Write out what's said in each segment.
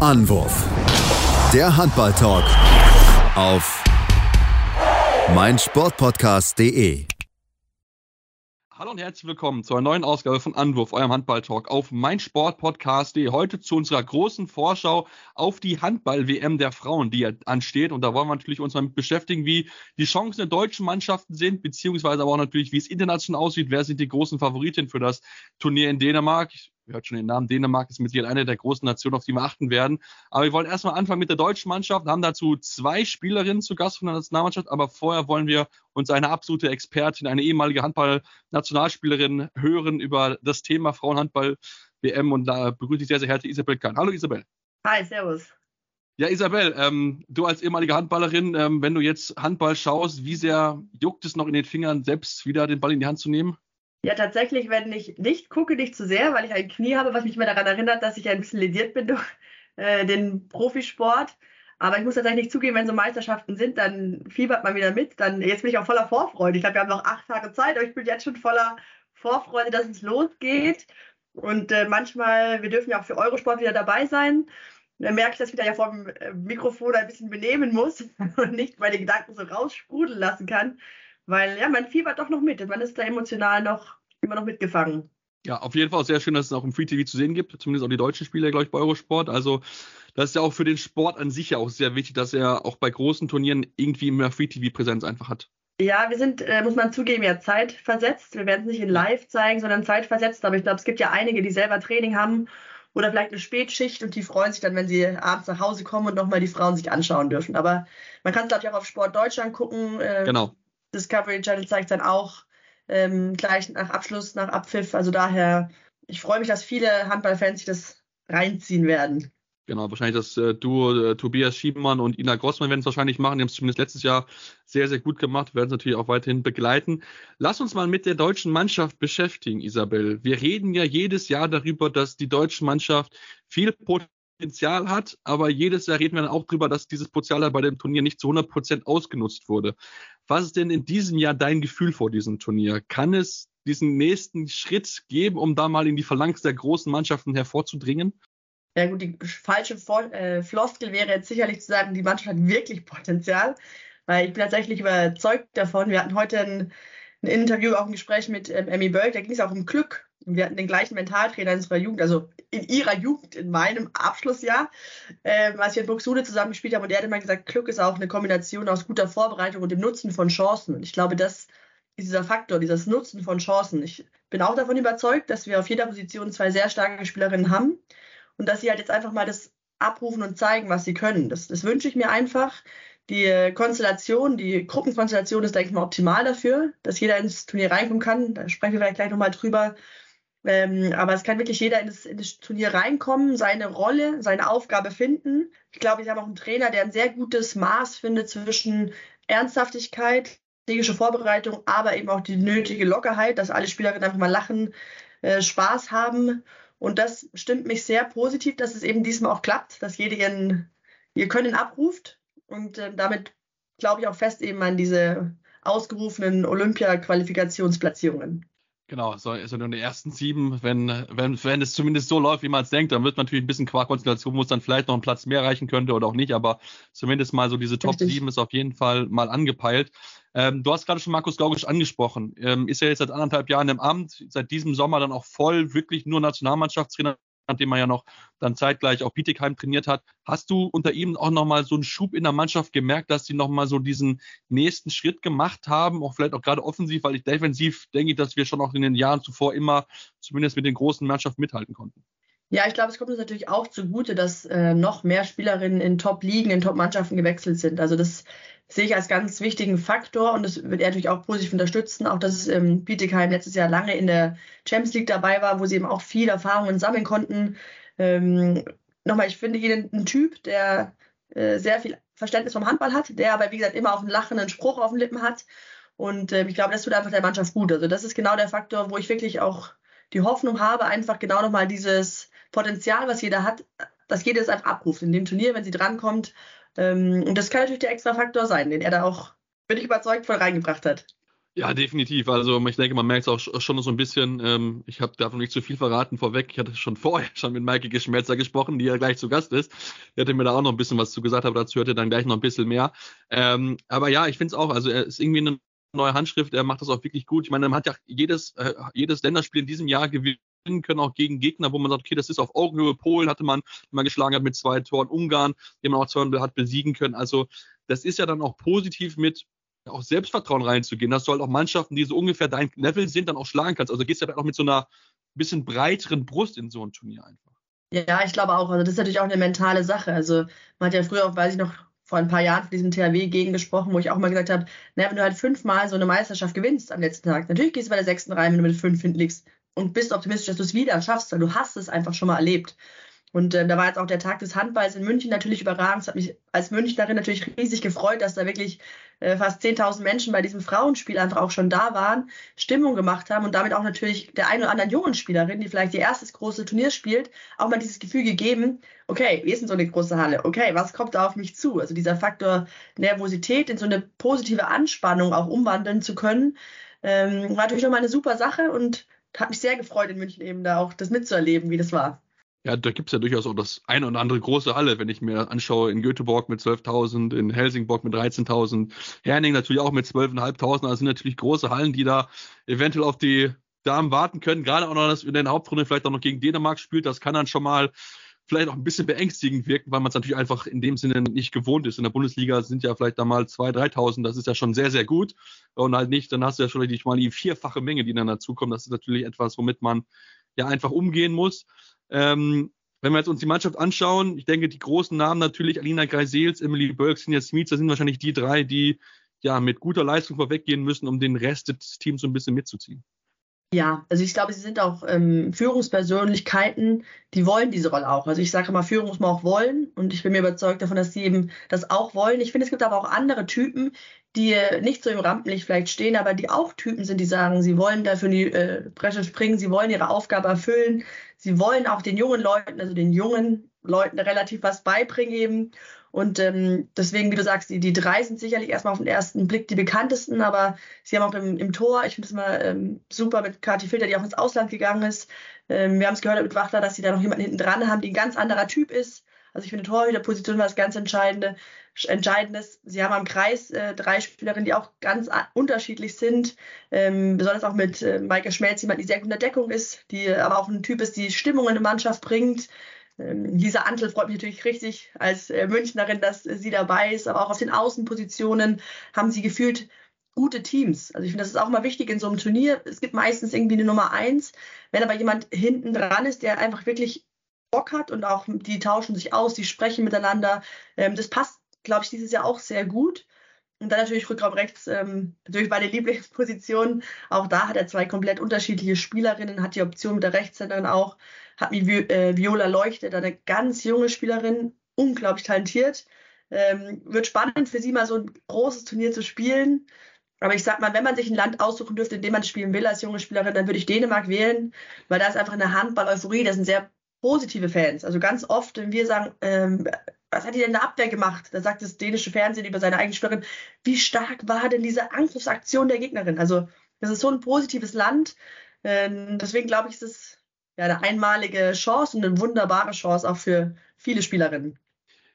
Anwurf. Der Handball-Talk auf meinsportpodcast.de. Hallo und herzlich willkommen zu einer neuen Ausgabe von Anwurf, eurem Handball-Talk auf meinsportpodcast.de. Heute zu unserer großen Vorschau auf die Handball-WM der Frauen, die ansteht. Und da wollen wir natürlich uns mal mit beschäftigen, wie die Chancen der deutschen Mannschaften sind, beziehungsweise aber auch natürlich, wie es international aussieht. Wer sind die großen Favoritinnen für das Turnier in Dänemark? Ihr hört schon den Namen, Dänemark ist mit Sicherheit eine der großen Nationen, auf die wir achten werden. Aber wir wollen erstmal anfangen mit der deutschen Mannschaft, haben dazu zwei Spielerinnen zu Gast von der Nationalmannschaft, aber vorher wollen wir uns eine absolute Expertin, eine ehemalige Handball-Nationalspielerin hören über das Thema Frauenhandball WM und da begrüße ich sehr, sehr herzlich Isabel Kahn. Hallo Isabel. Hi, servus. Ja, Isabel, ähm, du als ehemalige Handballerin, ähm, wenn du jetzt Handball schaust, wie sehr juckt es noch in den Fingern, selbst wieder den Ball in die Hand zu nehmen? Ja, tatsächlich, wenn ich nicht gucke, nicht zu sehr, weil ich ein Knie habe, was mich immer daran erinnert, dass ich ein bisschen lediert bin durch äh, den Profisport. Aber ich muss tatsächlich nicht zugeben, wenn so Meisterschaften sind, dann fiebert man wieder mit. Dann, jetzt bin ich auch voller Vorfreude. Ich glaube, wir haben noch acht Tage Zeit, aber ich bin jetzt schon voller Vorfreude, dass es losgeht. Und äh, manchmal, wir dürfen ja auch für Eurosport wieder dabei sein. dann merke ich, dass ich wieder ja vor dem äh, Mikrofon ein bisschen benehmen muss und nicht meine Gedanken so raussprudeln lassen kann. Weil ja, man fiebert doch noch mit. Man ist da emotional noch immer noch mitgefangen. Ja, auf jeden Fall auch sehr schön, dass es auch im Free TV zu sehen gibt. Zumindest auch die deutschen Spieler, glaube ich, bei Eurosport. Also, das ist ja auch für den Sport an sich ja auch sehr wichtig, dass er auch bei großen Turnieren irgendwie mehr Free TV Präsenz einfach hat. Ja, wir sind, äh, muss man zugeben, ja zeitversetzt. Wir werden es nicht in live zeigen, sondern zeitversetzt. Aber ich glaube, es gibt ja einige, die selber Training haben oder vielleicht eine Spätschicht und die freuen sich dann, wenn sie abends nach Hause kommen und nochmal die Frauen sich anschauen dürfen. Aber man kann es, glaube ich, auch auf Sport Deutschland gucken. Äh, genau. Discovery Channel zeigt dann auch ähm, gleich nach Abschluss, nach Abpfiff. Also daher, ich freue mich, dass viele Handballfans sich das reinziehen werden. Genau, wahrscheinlich das äh, Duo äh, Tobias Schiebenmann und Ina Grossmann werden es wahrscheinlich machen. Die haben es zumindest letztes Jahr sehr, sehr gut gemacht, werden es natürlich auch weiterhin begleiten. Lass uns mal mit der deutschen Mannschaft beschäftigen, Isabel. Wir reden ja jedes Jahr darüber, dass die deutsche Mannschaft viel Potenzial hat, aber jedes Jahr reden wir dann auch darüber, dass dieses Potenzial bei dem Turnier nicht zu 100 Prozent ausgenutzt wurde. Was ist denn in diesem Jahr dein Gefühl vor diesem Turnier? Kann es diesen nächsten Schritt geben, um da mal in die Phalanx der großen Mannschaften hervorzudringen? Ja gut, die falsche äh, Floskel wäre jetzt sicherlich zu sagen, die Mannschaft hat wirklich Potenzial, weil ich bin tatsächlich überzeugt davon. Wir hatten heute ein, ein Interview, auch ein Gespräch mit ähm, Emmy Bölk, da ging es auch um Glück. Und wir hatten den gleichen Mentaltrainer in unserer Jugend, also in ihrer Jugend, in meinem Abschlussjahr, äh, als wir in Buxude zusammen gespielt haben. Und er hat immer gesagt, Glück ist auch eine Kombination aus guter Vorbereitung und dem Nutzen von Chancen. Und ich glaube, das ist dieser Faktor, dieses Nutzen von Chancen. Ich bin auch davon überzeugt, dass wir auf jeder Position zwei sehr starke Spielerinnen haben und dass sie halt jetzt einfach mal das abrufen und zeigen, was sie können. Das, das wünsche ich mir einfach. Die Konstellation, die Gruppenkonstellation ist, denke ich mal, optimal dafür, dass jeder ins Turnier reinkommen kann. Da sprechen wir vielleicht gleich nochmal drüber. Ähm, aber es kann wirklich jeder in das, in das, Turnier reinkommen, seine Rolle, seine Aufgabe finden. Ich glaube, ich habe auch einen Trainer, der ein sehr gutes Maß findet zwischen Ernsthaftigkeit, strategische Vorbereitung, aber eben auch die nötige Lockerheit, dass alle Spielerinnen einfach mal lachen, äh, Spaß haben. Und das stimmt mich sehr positiv, dass es eben diesmal auch klappt, dass jeder ihren, ihr Können abruft. Und äh, damit glaube ich auch fest eben an diese ausgerufenen Olympia-Qualifikationsplatzierungen. Genau, so, also nur die ersten sieben, wenn, wenn, wenn es zumindest so läuft, wie man es denkt, dann wird man natürlich ein bisschen Quarkkonstellation, wo es dann vielleicht noch einen Platz mehr reichen könnte oder auch nicht, aber zumindest mal so diese Top Richtig. 7 ist auf jeden Fall mal angepeilt. Ähm, du hast gerade schon Markus Gaugisch angesprochen. Ähm, ist ja jetzt seit anderthalb Jahren im Amt, seit diesem Sommer dann auch voll wirklich nur Nationalmannschaftstrainer nachdem er ja noch dann zeitgleich auch Bietigheim trainiert hat. Hast du unter ihm auch nochmal so einen Schub in der Mannschaft gemerkt, dass sie nochmal so diesen nächsten Schritt gemacht haben, auch vielleicht auch gerade offensiv, weil ich defensiv denke, dass wir schon auch in den Jahren zuvor immer zumindest mit den großen Mannschaften mithalten konnten. Ja, ich glaube, es kommt uns natürlich auch zugute, dass äh, noch mehr Spielerinnen in Top-Ligen, in Top-Mannschaften gewechselt sind. Also das sehe ich als ganz wichtigen Faktor und das wird er natürlich auch positiv unterstützen. Auch dass ähm, Bietigheim letztes Jahr lange in der Champions League dabei war, wo sie eben auch viel Erfahrungen sammeln konnten. Ähm, nochmal, ich finde ihn ein Typ, der äh, sehr viel Verständnis vom Handball hat, der aber, wie gesagt, immer auch einen lachenden Spruch auf den Lippen hat. Und äh, ich glaube, das tut einfach der Mannschaft gut. Also das ist genau der Faktor, wo ich wirklich auch die Hoffnung habe, einfach genau nochmal dieses Potenzial, was jeder hat, dass jeder es einfach abruft in dem Turnier, wenn sie drankommt. Ähm, und das kann natürlich der extra Faktor sein, den er da auch, bin ich überzeugt, voll reingebracht hat. Ja, definitiv. Also ich denke, man merkt es auch schon so ein bisschen. Ähm, ich habe davon nicht zu viel verraten vorweg. Ich hatte schon vorher schon mit Maike Geschmelzer gesprochen, die ja gleich zu Gast ist. Die hatte mir da auch noch ein bisschen was zu gesagt, aber dazu hört ihr dann gleich noch ein bisschen mehr. Ähm, aber ja, ich finde es auch. Also er ist irgendwie eine neue Handschrift. Er macht das auch wirklich gut. Ich meine, man hat ja jedes, äh, jedes Länderspiel in diesem Jahr gewinnen können, auch gegen Gegner, wo man sagt, okay, das ist auf Augenhöhe. Polen hatte man, man geschlagen hat mit zwei Toren, Ungarn, den man auch zweimal hat besiegen können. Also das ist ja dann auch positiv mit auch Selbstvertrauen reinzugehen, dass du halt auch Mannschaften, die so ungefähr dein Level sind, dann auch schlagen kannst. Also gehst du ja dann auch mit so einer bisschen breiteren Brust in so ein Turnier einfach. Ja, ich glaube auch. Also das ist natürlich auch eine mentale Sache. Also man hat ja früher auch, weiß ich noch, vor ein paar Jahren von diesem THW gegen gesprochen, wo ich auch mal gesagt habe, naja, wenn du halt fünfmal so eine Meisterschaft gewinnst am letzten Tag, natürlich gehst du bei der sechsten rein, wenn du mit fünf hinten liegst und bist optimistisch, dass du es wieder schaffst, weil du hast es einfach schon mal erlebt. Und äh, da war jetzt auch der Tag des Handballs in München natürlich überragend. Es hat mich als Münchnerin natürlich riesig gefreut, dass da wirklich äh, fast 10.000 Menschen bei diesem Frauenspiel einfach auch schon da waren, Stimmung gemacht haben und damit auch natürlich der einen oder anderen jungen Spielerin, die vielleicht ihr erstes große Turnier spielt, auch mal dieses Gefühl gegeben, okay, wir sind so eine große Halle, okay, was kommt da auf mich zu? Also dieser Faktor Nervosität in so eine positive Anspannung auch umwandeln zu können, ähm, war natürlich nochmal eine super Sache und hat mich sehr gefreut, in München eben da auch das mitzuerleben, wie das war. Ja, da gibt es ja durchaus auch das eine oder andere große Halle, wenn ich mir anschaue, in Göteborg mit 12.000, in Helsingborg mit 13.000, Herning natürlich auch mit 12.500. Das sind natürlich große Hallen, die da eventuell auf die Damen warten können. Gerade auch noch, dass in der Hauptrunde vielleicht auch noch gegen Dänemark spielt. Das kann dann schon mal vielleicht auch ein bisschen beängstigend wirken, weil man es natürlich einfach in dem Sinne nicht gewohnt ist. In der Bundesliga sind ja vielleicht da mal 2.000, 3.000. Das ist ja schon sehr, sehr gut. Und halt nicht, dann hast du ja schon mal die vierfache Menge, die dann dazukommen. Das ist natürlich etwas, womit man ja einfach umgehen muss. Ähm, wenn wir jetzt uns die Mannschaft anschauen, ich denke, die großen Namen natürlich, Alina Greisels, Emily Burke, Sinja Smith, das sind wahrscheinlich die drei, die ja mit guter Leistung vorweggehen müssen, um den Rest des Teams so ein bisschen mitzuziehen. Ja, also ich glaube, sie sind auch ähm, Führungspersönlichkeiten, die wollen diese Rolle auch. Also ich sage immer, Führung muss man auch wollen und ich bin mir überzeugt davon, dass sie eben das auch wollen. Ich finde, es gibt aber auch andere Typen, die nicht so im Rampenlicht vielleicht stehen, aber die auch Typen sind, die sagen, sie wollen dafür in die äh, Bresche springen, sie wollen ihre Aufgabe erfüllen, sie wollen auch den jungen Leuten, also den jungen Leuten relativ was beibringen eben. Und ähm, deswegen, wie du sagst, die, die drei sind sicherlich erstmal auf den ersten Blick die bekanntesten, aber sie haben auch im, im Tor, ich finde es mal ähm, super mit Kati Filter, die auch ins Ausland gegangen ist. Ähm, wir haben es gehört mit Wachter, dass sie da noch jemanden hinten dran haben, die ein ganz anderer Typ ist. Also ich finde Torhüterposition war das ganz Entscheidende. Entscheidendes. Sie haben am Kreis äh, drei Spielerinnen, die auch ganz unterschiedlich sind. Ähm, besonders auch mit äh, Maike Schmelz, jemand, die sehr gut in der Deckung ist, die aber auch ein Typ ist, die Stimmung in eine Mannschaft bringt. Ähm, Lisa Antl freut mich natürlich richtig als äh, Münchnerin, dass äh, sie dabei ist, aber auch auf den Außenpositionen haben sie gefühlt gute Teams. Also ich finde, das ist auch mal wichtig in so einem Turnier. Es gibt meistens irgendwie eine Nummer eins. Wenn aber jemand hinten dran ist, der einfach wirklich Bock hat und auch die tauschen sich aus, die sprechen miteinander, ähm, das passt, glaube ich, dieses Jahr auch sehr gut. Und dann natürlich Rückraum rechts, ähm, natürlich meine Lieblingsposition. Auch da hat er zwei komplett unterschiedliche Spielerinnen, hat die Option mit der Rechtshänderin auch hat mich äh, Viola Leuchtet, eine ganz junge Spielerin, unglaublich talentiert. Ähm, wird spannend für sie mal so ein großes Turnier zu spielen. Aber ich sag mal, wenn man sich ein Land aussuchen dürfte, in dem man spielen will als junge Spielerin, dann würde ich Dänemark wählen, weil da ist einfach eine Handball-Euphorie, das sind sehr positive Fans. Also ganz oft, wenn wir sagen, ähm, was hat die denn in der Abwehr gemacht? Da sagt das dänische Fernsehen über seine eigene Spielerin, wie stark war denn diese Angriffsaktion der Gegnerin? Also das ist so ein positives Land. Ähm, deswegen glaube ich, ist es ja, eine einmalige Chance und eine wunderbare Chance auch für viele Spielerinnen.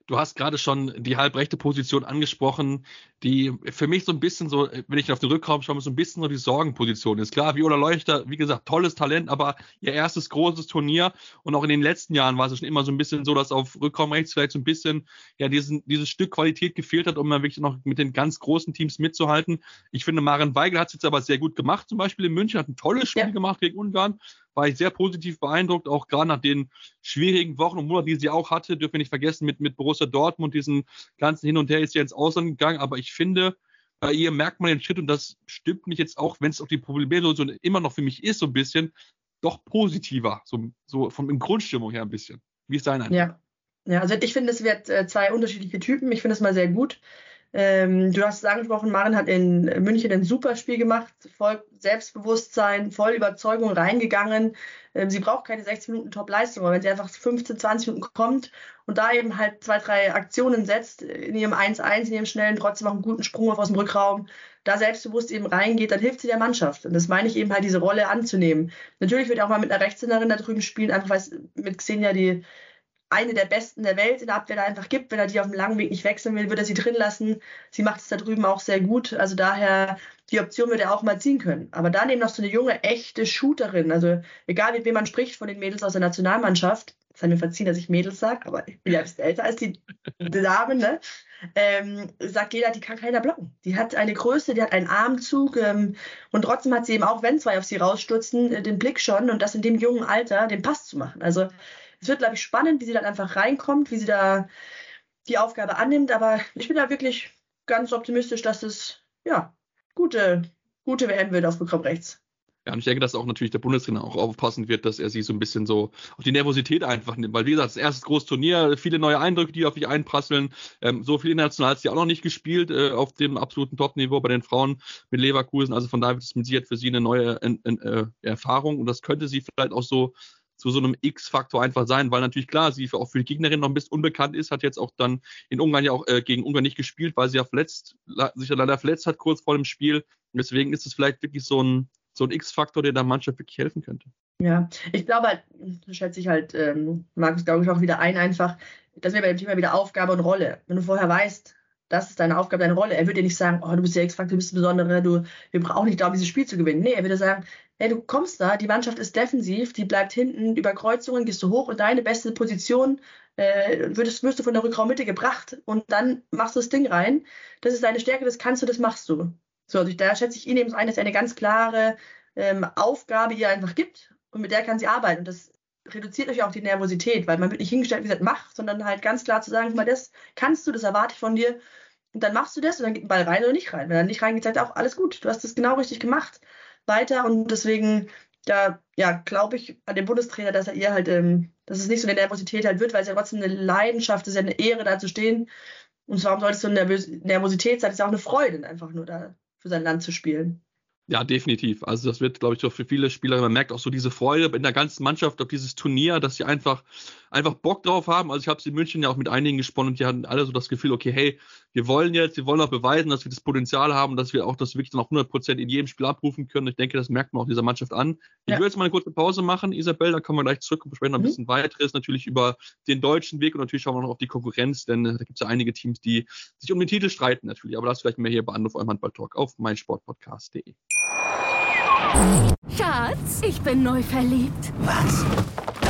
Du hast gerade schon die halbrechte Position angesprochen, die für mich so ein bisschen so, wenn ich auf den Rückraum schaue, so ein bisschen so die Sorgenposition ist. Klar, Viola Leuchter, wie gesagt, tolles Talent, aber ihr erstes großes Turnier und auch in den letzten Jahren war es schon immer so ein bisschen so, dass auf Rückraum rechts vielleicht so ein bisschen ja diesen, dieses Stück Qualität gefehlt hat, um dann wirklich noch mit den ganz großen Teams mitzuhalten. Ich finde, Maren Weigel hat es jetzt aber sehr gut gemacht, zum Beispiel in München, hat ein tolles Spiel ja. gemacht gegen Ungarn, war ich sehr positiv beeindruckt, auch gerade nach den schwierigen Wochen und Monaten, die sie auch hatte, dürfen wir nicht vergessen, mit, mit Borussia Dortmund, diesen ganzen Hin und Her ist sie ins Ausland gegangen, aber ich finde, bei ihr merkt man den Schritt und das stimmt mich jetzt auch, wenn es auch die Problemlösung immer noch für mich ist, so ein bisschen, doch positiver, so, so vom in Grundstimmung her ein bisschen. Wie ist dein Eindruck? Ja. ja, also ich finde, es wird äh, zwei unterschiedliche Typen. Ich finde es mal sehr gut. Ähm, du hast es angesprochen, Maren hat in München ein super Spiel gemacht, voll Selbstbewusstsein, voll Überzeugung reingegangen. Ähm, sie braucht keine 60 Minuten Top-Leistung, aber wenn sie einfach 15, 20 Minuten kommt und da eben halt zwei, drei Aktionen setzt, in ihrem 1-1, in ihrem schnellen, trotzdem auch einen guten Sprung auf aus dem Rückraum, da selbstbewusst eben reingeht, dann hilft sie der Mannschaft. Und das meine ich eben halt, diese Rolle anzunehmen. Natürlich wird auch mal mit einer Rechtshänderin da drüben spielen, einfach weil es mit Xenia die eine der besten der Welt in der Abwehr da einfach gibt. Wenn er die auf dem langen Weg nicht wechseln will, würde er sie drin lassen. Sie macht es da drüben auch sehr gut. Also daher, die Option würde er auch mal ziehen können. Aber dann eben noch so eine junge, echte Shooterin. Also egal, mit wem man spricht von den Mädels aus der Nationalmannschaft. Es hat mir verziehen, dass ich Mädels sage, aber ich bin ja ein bisschen älter als die, die Damen, ne? Ähm, sagt jeder, die kann keiner blocken. Die hat eine Größe, die hat einen Armzug ähm, und trotzdem hat sie eben auch, wenn zwei auf sie rausstürzen, äh, den Blick schon und das in dem jungen Alter, den Pass zu machen. Also es wird, glaube ich, spannend, wie sie dann einfach reinkommt, wie sie da die Aufgabe annimmt. Aber ich bin da wirklich ganz optimistisch, dass es ja gute, gute WM wird auf Programm rechts. Ja, und ich denke, dass auch natürlich der Bundestrainer auch aufpassen wird, dass er sie so ein bisschen so auf die Nervosität einfach nimmt. Weil, wie gesagt, das erste großes Turnier, viele neue Eindrücke, die auf dich einprasseln. Ähm, so viel international hat sie auch noch nicht gespielt, äh, auf dem absoluten Top-Niveau bei den Frauen mit Leverkusen. Also von daher wird es mit Sicherheit für sie eine neue äh, äh, Erfahrung. Und das könnte sie vielleicht auch so zu so einem X-Faktor einfach sein, weil natürlich klar, sie auch für die Gegnerin noch ein bisschen unbekannt ist, hat jetzt auch dann in Ungarn ja auch äh, gegen Ungarn nicht gespielt, weil sie ja verletzt, sich ja leider verletzt hat kurz vor dem Spiel. Deswegen ist es vielleicht wirklich so ein, so ein X-Faktor, der der Mannschaft wirklich helfen könnte. Ja, ich glaube halt, schätze ich halt, ähm, Markus, glaube ich, auch wieder ein, einfach, dass wir bei dem Thema wieder Aufgabe und Rolle. Wenn du vorher weißt, das ist deine Aufgabe, deine Rolle. Er würde dir nicht sagen, oh, du bist der X-Faktor, du bist der Besondere, du, wir brauchen nicht glauben, dieses Spiel zu gewinnen. Nee, er würde sagen, hey, du kommst da, die Mannschaft ist defensiv, die bleibt hinten, über Kreuzungen gehst du hoch und deine beste Position äh, würdest, wirst du von der Rückraummitte gebracht und dann machst du das Ding rein. Das ist deine Stärke, das kannst du, das machst du. So, also da schätze ich ihn eben ein, dass er eine ganz klare ähm, Aufgabe ihr einfach gibt und mit der kann sie arbeiten. Und das reduziert euch auch die Nervosität, weil man wird nicht hingestellt, wie gesagt, mach, sondern halt ganz klar zu sagen, mal, das kannst du, das erwarte ich von dir. Und dann machst du das und dann geht ein Ball rein oder nicht rein. Wenn er nicht reingeht, sagt er auch, alles gut, du hast das genau richtig gemacht weiter und deswegen, da, ja, glaube ich an den Bundestrainer, dass er ihr halt, ähm, dass es nicht so eine Nervosität halt wird, weil es ja trotzdem eine Leidenschaft ist, ja eine Ehre, da zu stehen. Und warum sollte es so eine Nervosität sein? Es ist ja auch eine Freude, einfach nur da für sein Land zu spielen. Ja, definitiv. Also das wird, glaube ich, so für viele Spieler, man merkt auch so diese Freude in der ganzen Mannschaft auf dieses Turnier, dass sie einfach, einfach Bock drauf haben. Also ich habe sie in München ja auch mit einigen gesponnen und die hatten alle so das Gefühl, okay, hey, wir wollen jetzt, wir wollen auch beweisen, dass wir das Potenzial haben, dass wir auch das wirklich dann auch 100 Prozent in jedem Spiel abrufen können. Ich denke, das merkt man auch dieser Mannschaft an. Ich ja. will jetzt mal eine kurze Pause machen, Isabel, dann kommen wir gleich zurück und besprechen noch ein mhm. bisschen weiteres, natürlich über den deutschen Weg und natürlich schauen wir noch auf die Konkurrenz, denn äh, da gibt es ja einige Teams, die sich um den Titel streiten natürlich. Aber das vielleicht mehr hier bei Anruf eurem Handball-Talk auf meinsportpodcast.de. Schatz, ich bin neu verliebt. Was?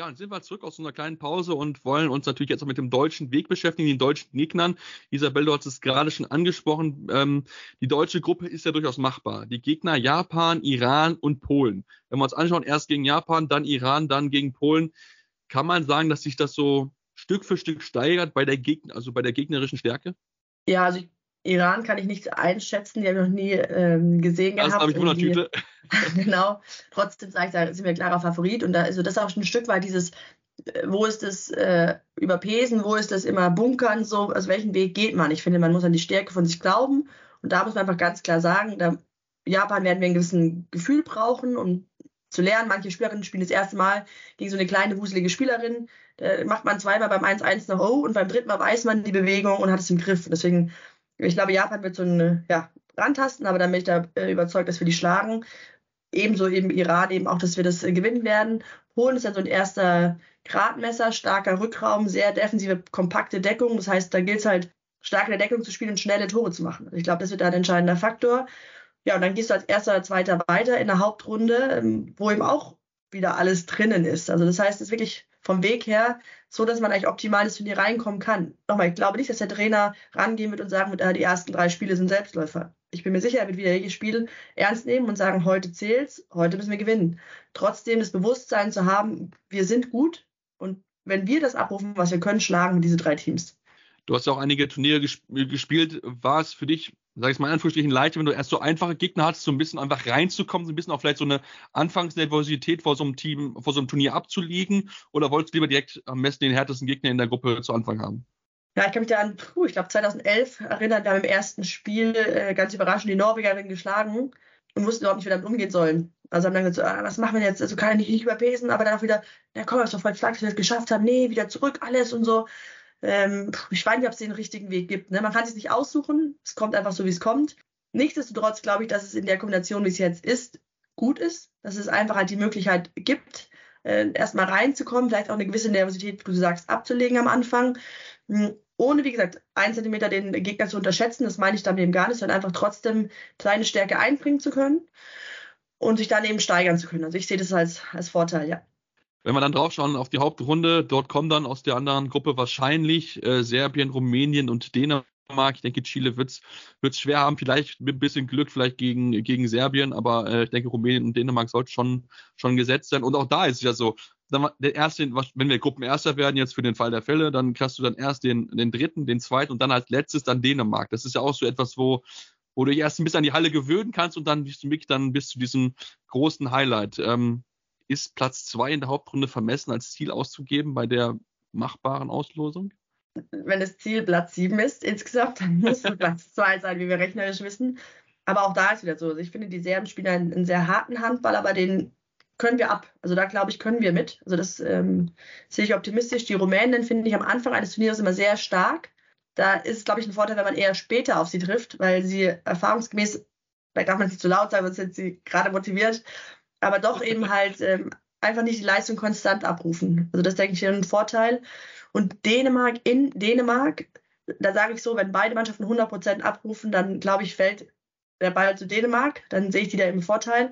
Ja, dann sind wir zurück aus unserer kleinen Pause und wollen uns natürlich jetzt auch mit dem deutschen Weg beschäftigen, den deutschen Gegnern. Isabel, du hast es gerade schon angesprochen. Ähm, die deutsche Gruppe ist ja durchaus machbar. Die Gegner Japan, Iran und Polen. Wenn wir uns anschauen, erst gegen Japan, dann Iran, dann gegen Polen, kann man sagen, dass sich das so Stück für Stück steigert bei der Gegner, also bei der gegnerischen Stärke? Ja, also ich Iran kann ich nicht einschätzen, die habe ich noch nie ähm, gesehen das gehabt. Das habe ich Tüte. genau. Trotzdem sage ich, da sind wir klarer Favorit. Und da, also das ist auch ein Stück weit dieses, äh, wo ist das äh, überpesen, wo ist das immer bunkern, so, aus welchem Weg geht man? Ich finde, man muss an die Stärke von sich glauben. Und da muss man einfach ganz klar sagen, da, Japan werden wir ein gewissen Gefühl brauchen, um zu lernen. Manche Spielerinnen spielen das erste Mal gegen so eine kleine, wuselige Spielerin. Da macht man zweimal beim 1-1 noch Oh und beim dritten Mal weiß man die Bewegung und hat es im Griff. Deswegen ich glaube, Japan wird so eine, ja, rantasten, aber dann bin ich da äh, überzeugt, dass wir die schlagen. Ebenso eben Iran, eben auch, dass wir das äh, gewinnen werden. Polen ist ja so ein erster Gradmesser, starker Rückraum, sehr defensive, kompakte Deckung. Das heißt, da gilt es halt, stark in der Deckung zu spielen und schnelle Tore zu machen. Ich glaube, das wird da ein entscheidender Faktor. Ja, und dann gehst du als erster oder zweiter weiter in der Hauptrunde, ähm, wo eben auch wieder alles drinnen ist. Also das heißt, es ist wirklich vom Weg her so, dass man eigentlich optimal ins Turnier reinkommen kann. Nochmal, ich glaube nicht, dass der Trainer rangehen wird und sagen wird, ah, die ersten drei Spiele sind Selbstläufer. Ich bin mir sicher, er wird wieder jedes Spiel ernst nehmen und sagen, heute zählt's, heute müssen wir gewinnen. Trotzdem das Bewusstsein zu haben, wir sind gut und wenn wir das abrufen, was wir können, schlagen diese drei Teams. Du hast auch einige Turniere gespielt. War es für dich sag ich mal in Anführungsstrichen, leicht, wenn du erst so einfache Gegner hast, so ein bisschen einfach reinzukommen, so ein bisschen auch vielleicht so eine Anfangsnervosität vor so einem Team, vor so einem Turnier abzulegen? Oder wolltest du lieber direkt am besten den härtesten Gegner in der Gruppe zu Anfang haben? Ja, ich kann mich da an, puh, ich glaube 2011 erinnern, wir haben im ersten Spiel äh, ganz überraschend die Norwegerin geschlagen und wussten überhaupt nicht, wie wir damit umgehen sollen. Also haben dann gesagt, so, ah, was machen wir jetzt? Also kann er nicht, nicht überpesen, aber dann auch wieder, ja komm, ist doch voll stark, dass wir das geschafft haben. Nee, wieder zurück, alles und so. Ähm, ich weiß nicht, ob es den richtigen Weg gibt. Ne? Man kann es nicht aussuchen. Es kommt einfach so, wie es kommt. Nichtsdestotrotz glaube ich, dass es in der Kombination, wie es jetzt ist, gut ist. Dass es einfach halt die Möglichkeit gibt, äh, erstmal reinzukommen, vielleicht auch eine gewisse Nervosität, wie du sagst, abzulegen am Anfang. Hm, ohne, wie gesagt, einen Zentimeter den Gegner zu unterschätzen, das meine ich dann eben gar nicht, sondern einfach trotzdem kleine Stärke einbringen zu können und sich dann eben steigern zu können. Also ich sehe das als, als Vorteil, ja. Wenn wir dann draufschauen auf die Hauptrunde, dort kommen dann aus der anderen Gruppe wahrscheinlich äh, Serbien, Rumänien und Dänemark. Ich denke, Chile wird es schwer haben, vielleicht mit ein bisschen Glück, vielleicht gegen, gegen Serbien, aber äh, ich denke, Rumänien und Dänemark sollten schon, schon gesetzt sein. Und auch da ist es ja so, der erste, wenn wir Gruppenerster werden, jetzt für den Fall der Fälle, dann kriegst du dann erst den, den dritten, den zweiten und dann als letztes dann Dänemark. Das ist ja auch so etwas, wo, wo du dich erst ein bisschen an die Halle gewöhnen kannst und dann bist du wirklich dann bis zu diesem großen Highlight. Ähm, ist Platz zwei in der Hauptrunde vermessen als Ziel auszugeben bei der machbaren Auslosung? Wenn das Ziel Platz sieben ist insgesamt, dann muss es Platz zwei sein, wie wir rechnerisch wissen. Aber auch da ist wieder so. Also ich finde, die Serben spielen einen, einen, sehr harten Handball, aber den können wir ab. Also da glaube ich, können wir mit. Also das ähm, sehe ich optimistisch. Die Rumänen finde ich am Anfang eines Turniers immer sehr stark. Da ist es, glaube ich, ein Vorteil, wenn man eher später auf sie trifft, weil sie erfahrungsgemäß, vielleicht darf man es nicht zu laut sagen, sonst sind sie gerade motiviert, aber doch eben halt ähm, einfach nicht die Leistung konstant abrufen. Also das denke ich ist ein Vorteil. Und Dänemark in Dänemark, da sage ich so, wenn beide Mannschaften 100% abrufen, dann glaube ich, fällt der Ball zu Dänemark, dann sehe ich die da im Vorteil.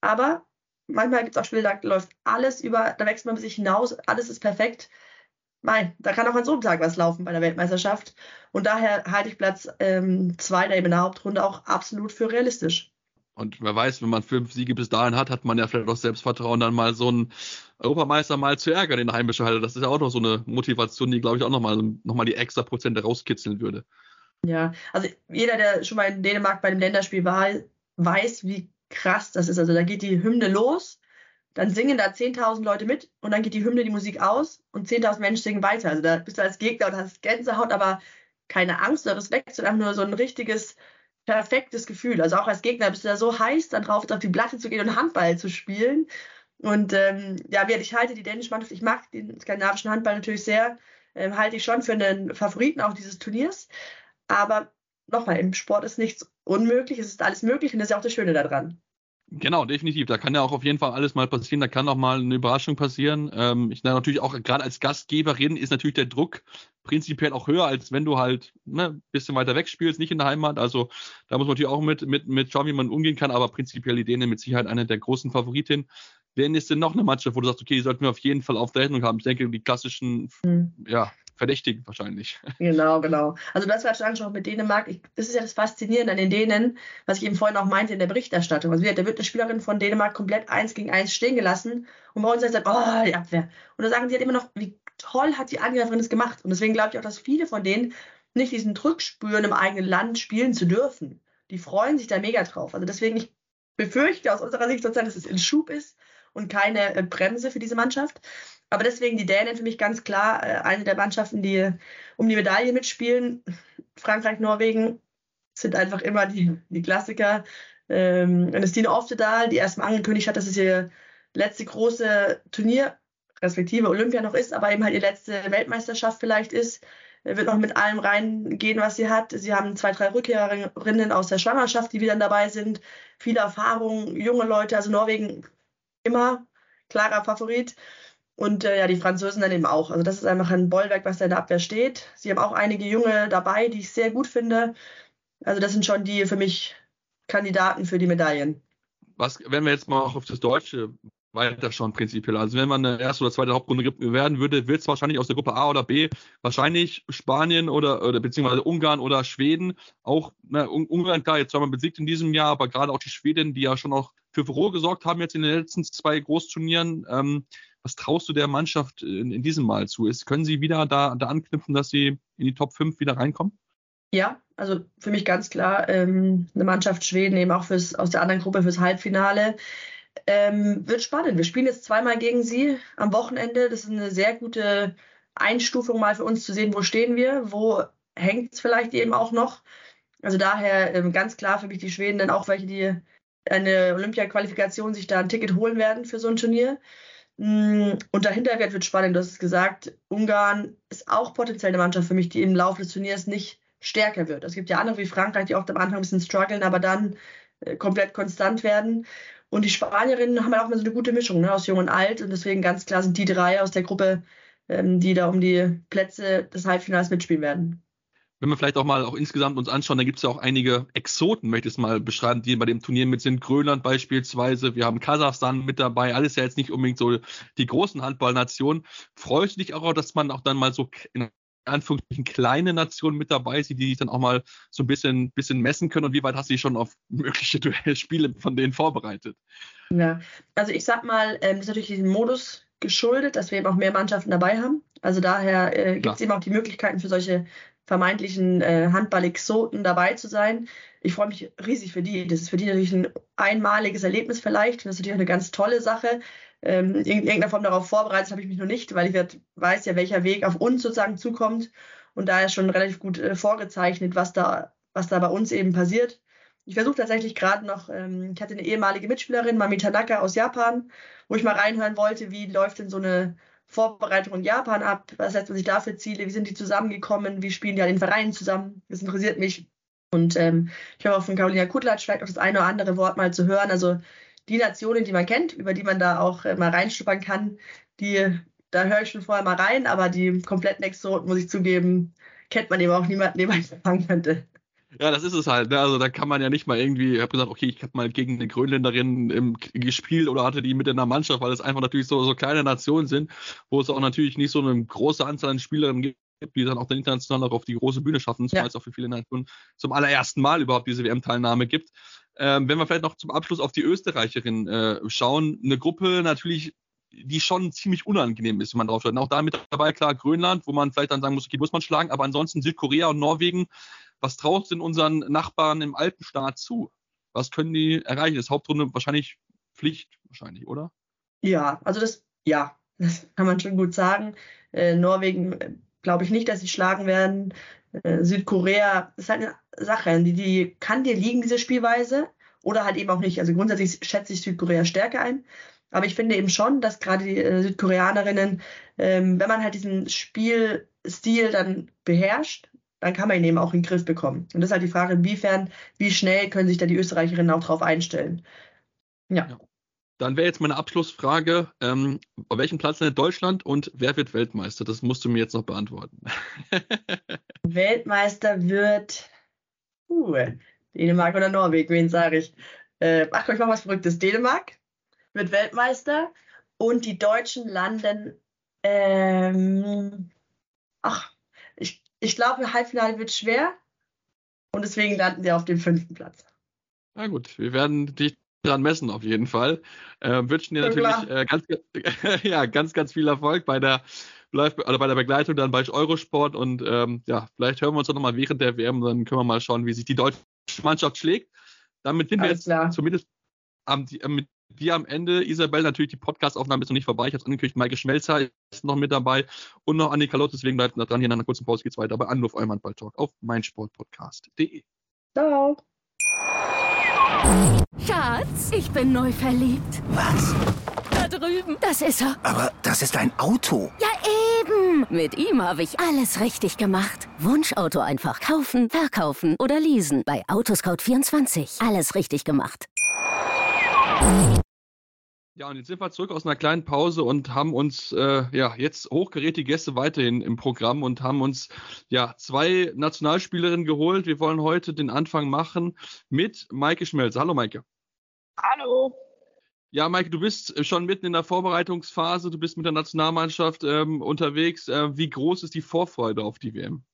Aber manchmal gibt es auch Spiele, da läuft alles über, da wächst man sich hinaus, alles ist perfekt. Nein, da kann auch an so einem Tag was laufen bei der Weltmeisterschaft. Und daher halte ich Platz 2 ähm, in der Hauptrunde auch absolut für realistisch. Und wer weiß, wenn man fünf Siege bis dahin hat, hat man ja vielleicht auch Selbstvertrauen, dann mal so einen Europameister mal zu ärgern in der heimischen Halle. Das ist ja auch noch so eine Motivation, die, glaube ich, auch nochmal noch mal die extra Prozente rauskitzeln würde. Ja, also jeder, der schon mal in Dänemark bei einem Länderspiel war, weiß, wie krass das ist. Also da geht die Hymne los, dann singen da 10.000 Leute mit und dann geht die Hymne, die Musik aus und 10.000 Menschen singen weiter. Also da bist du als Gegner und hast Gänsehaut, aber keine Angst oder Respekt, sondern einfach nur so ein richtiges perfektes Gefühl. Also auch als Gegner bist du da so heiß, dann drauf auf die Platte zu gehen und Handball zu spielen. Und ähm, ja, ich halte die dänische Mannschaft, ich mag den skandinavischen Handball natürlich sehr, ähm, halte ich schon für einen Favoriten auch dieses Turniers. Aber nochmal, im Sport ist nichts unmöglich, es ist alles möglich und das ist ja auch das Schöne daran. Genau, definitiv. Da kann ja auch auf jeden Fall alles mal passieren. Da kann auch mal eine Überraschung passieren. Ähm, ich na, natürlich auch gerade als Gastgeberin ist natürlich der Druck prinzipiell auch höher, als wenn du halt ne, bisschen weiter weg spielst, nicht in der Heimat. Also da muss man natürlich auch mit, mit, mit schauen, wie man umgehen kann. Aber prinzipiell die Dänen mit Sicherheit eine der großen Favoritinnen. Wer ist denn noch eine Mannschaft, wo du sagst, okay, die sollten wir auf jeden Fall auf der Rechnung haben? Ich denke, die klassischen, mhm. ja, Verdächtigen wahrscheinlich. Genau, genau. Also das war schon angesprochen mit Dänemark. Ich, das ist ja das Faszinierende an den Dänen, was ich eben vorhin auch meinte in der Berichterstattung. Also da wird eine Spielerin von Dänemark komplett eins gegen eins stehen gelassen und bei uns sagt, oh, die Abwehr. Und da sagen sie halt immer noch, wie toll hat die Angreiferin das gemacht. Und deswegen glaube ich auch, dass viele von denen nicht diesen Druck spüren, im eigenen Land spielen zu dürfen. Die freuen sich da mega drauf. Also deswegen, ich befürchte aus unserer Sicht sozusagen, dass es in Schub ist und keine äh, Bremse für diese Mannschaft. Aber deswegen die Dänen für mich ganz klar äh, eine der Mannschaften, die um die Medaille mitspielen. Frankreich, Norwegen sind einfach immer die, die Klassiker. Ähm, Ernestine Oftedal, die erstmal angekündigt hat, dass es ihr letzte große Turnier, respektive Olympia noch ist, aber eben halt ihr letzte Weltmeisterschaft vielleicht ist, wird noch mit allem reingehen, was sie hat. Sie haben zwei, drei Rückkehrerinnen aus der Schwangerschaft, die wieder dabei sind. Viele Erfahrungen, junge Leute, also Norwegen immer klarer Favorit. Und äh, ja, die Franzosen dann eben auch. Also das ist einfach ein Bollwerk, was da in der Abwehr steht. Sie haben auch einige Junge dabei, die ich sehr gut finde. Also das sind schon die für mich Kandidaten für die Medaillen. Was, wenn wir jetzt mal auch auf das Deutsche weiter schon prinzipiell. Also wenn man eine erste oder zweite Hauptrunde werden würde, wird es wahrscheinlich aus der Gruppe A oder B wahrscheinlich Spanien oder, oder beziehungsweise Ungarn oder Schweden. Auch na, Ungarn, klar, jetzt zwar mal besiegt in diesem Jahr, aber gerade auch die Schweden, die ja schon auch für Furore gesorgt haben jetzt in den letzten zwei Großturnieren. Ähm, was traust du der Mannschaft in, in diesem Mal zu? Ist, können sie wieder da, da anknüpfen, dass sie in die Top 5 wieder reinkommen? Ja, also für mich ganz klar ähm, eine Mannschaft Schweden eben auch fürs, aus der anderen Gruppe fürs Halbfinale. Ähm, wird spannend. Wir spielen jetzt zweimal gegen sie am Wochenende. Das ist eine sehr gute Einstufung mal für uns zu sehen, wo stehen wir, wo hängt es vielleicht eben auch noch. Also daher ähm, ganz klar für mich die Schweden, dann auch welche, die eine Olympia-Qualifikation sich da ein Ticket holen werden für so ein Turnier. Mm, und dahinter wird, wird spannend. Du hast es gesagt, Ungarn ist auch potenziell eine Mannschaft für mich, die im Laufe des Turniers nicht stärker wird. Es gibt ja andere wie Frankreich, die oft am Anfang ein bisschen strugglen, aber dann äh, komplett konstant werden. Und die Spanierinnen haben halt auch mal so eine gute Mischung ne, aus Jung und Alt. Und deswegen ganz klar sind die drei aus der Gruppe, ähm, die da um die Plätze des Halbfinals mitspielen werden. Wenn wir vielleicht auch mal auch insgesamt uns anschauen, da gibt es ja auch einige Exoten, möchte ich es mal beschreiben, die bei dem Turnier mit sind. Grönland beispielsweise, wir haben Kasachstan mit dabei, alles ja jetzt nicht unbedingt so die großen Handballnationen. Freust du dich auch, dass man auch dann mal so in Anführungsstrichen kleine Nationen mit dabei sind, die sich dann auch mal so ein bisschen, bisschen messen können und wie weit hast du dich schon auf mögliche Duellspiele von denen vorbereitet? Ja, also ich sag mal, ähm, das ist natürlich diesem Modus geschuldet, dass wir eben auch mehr Mannschaften dabei haben. Also daher äh, gibt es eben auch die Möglichkeiten für solche vermeintlichen äh, Handball-Exoten dabei zu sein. Ich freue mich riesig für die. Das ist für die natürlich ein einmaliges Erlebnis vielleicht. Das ist natürlich eine ganz tolle Sache ähm, in irgendeiner Form darauf vorbereitet habe ich mich noch nicht, weil ich werd, weiß ja, welcher Weg auf uns sozusagen zukommt und da ist schon relativ gut äh, vorgezeichnet, was da, was da bei uns eben passiert. Ich versuche tatsächlich gerade noch, ähm, ich hatte eine ehemalige Mitspielerin, Mami Tanaka aus Japan, wo ich mal reinhören wollte, wie läuft denn so eine Vorbereitung in Japan ab, was setzt man sich da für Ziele, wie sind die zusammengekommen, wie spielen die an den Vereinen zusammen, das interessiert mich. Und ähm, ich habe auch von Carolina Kutlatsch vielleicht noch das eine oder andere Wort mal zu hören. Also die Nationen, die man kennt, über die man da auch äh, mal reinschnuppern kann, die, da höre ich schon vorher mal rein, aber die kompletten Exoten, muss ich zugeben, kennt man eben auch niemanden, den man empfangen könnte. Ja, das ist es halt. Ne? Also da kann man ja nicht mal irgendwie, ich habe gesagt, okay, ich habe mal gegen eine Grönländerin im, gespielt oder hatte die mit in der Mannschaft, weil es einfach natürlich so, so kleine Nationen sind, wo es auch natürlich nicht so eine große Anzahl an Spielerinnen gibt, die dann auch dann international auch auf die große Bühne schaffen, zumal ja. es auch für viele Nationen zum allerersten Mal überhaupt diese WM-Teilnahme gibt. Ähm, wenn wir vielleicht noch zum Abschluss auf die Österreicherin äh, schauen, eine Gruppe natürlich, die schon ziemlich unangenehm ist, wenn man drauf schaut. Auch da mit dabei, klar, Grönland, wo man vielleicht dann sagen muss, okay, muss man schlagen, aber ansonsten Südkorea und Norwegen, was traut denn unseren Nachbarn im Alpenstaat zu? Was können die erreichen? Das Hauptrunde wahrscheinlich Pflicht, wahrscheinlich, oder? Ja, also das, ja, das kann man schon gut sagen. Äh, Norwegen äh, glaube ich nicht, dass sie schlagen werden. Äh, Südkorea ist halt eine Sache, die, die kann dir liegen, diese Spielweise, oder halt eben auch nicht. Also grundsätzlich schätze ich Südkorea stärker ein. Aber ich finde eben schon, dass gerade die äh, Südkoreanerinnen, ähm, wenn man halt diesen Spielstil dann beherrscht, dann kann man ihn eben auch in den Griff bekommen. Und das ist halt die Frage, inwiefern, wie schnell können sich da die Österreicherinnen auch drauf einstellen. Ja. ja. Dann wäre jetzt meine Abschlussfrage, ähm, auf welchem Platz in Deutschland und wer wird Weltmeister? Das musst du mir jetzt noch beantworten. Weltmeister wird uh, Dänemark oder Norwegen, wen sage ich? Äh, ach komm, ich mache was Verrücktes. Dänemark wird Weltmeister und die Deutschen landen ähm, ach, ich, ich glaube, Halbfinale wird schwer und deswegen landen wir auf dem fünften Platz. Na gut, wir werden dich dran messen auf jeden Fall. Äh, wünschen dir natürlich äh, ganz, ja, ganz, ganz viel Erfolg bei der oder bei der Begleitung dann bei Eurosport und ähm, ja, vielleicht hören wir uns dann nochmal während der WM, dann können wir mal schauen, wie sich die deutsche Mannschaft schlägt. Damit sind Alles wir jetzt klar. zumindest am, äh, mit dir am Ende. Isabel, natürlich die Podcast-Aufnahme ist noch nicht vorbei. Ich habe es angekündigt, Maike Schmelzer ist noch mit dabei und noch Annika Lott, deswegen bleibt dran. Hier in einer kurzen Pause geht es weiter bei Anruf eurem Handball-Talk auf meinsportpodcast.de. Ciao. Schatz, ich bin neu verliebt. Was? Drüben. Das ist er. Aber das ist ein Auto. Ja, eben. Mit ihm habe ich alles richtig gemacht. Wunschauto einfach kaufen, verkaufen oder leasen. Bei Autoscout24. Alles richtig gemacht. Ja, und jetzt sind wir zurück aus einer kleinen Pause und haben uns äh, ja jetzt hochgerätige Gäste weiterhin im Programm und haben uns ja zwei Nationalspielerinnen geholt. Wir wollen heute den Anfang machen mit Maike Schmelz. Hallo Maike. Hallo. Ja, Maike, du bist schon mitten in der Vorbereitungsphase, du bist mit der Nationalmannschaft ähm, unterwegs. Äh, wie groß ist die Vorfreude auf die WM?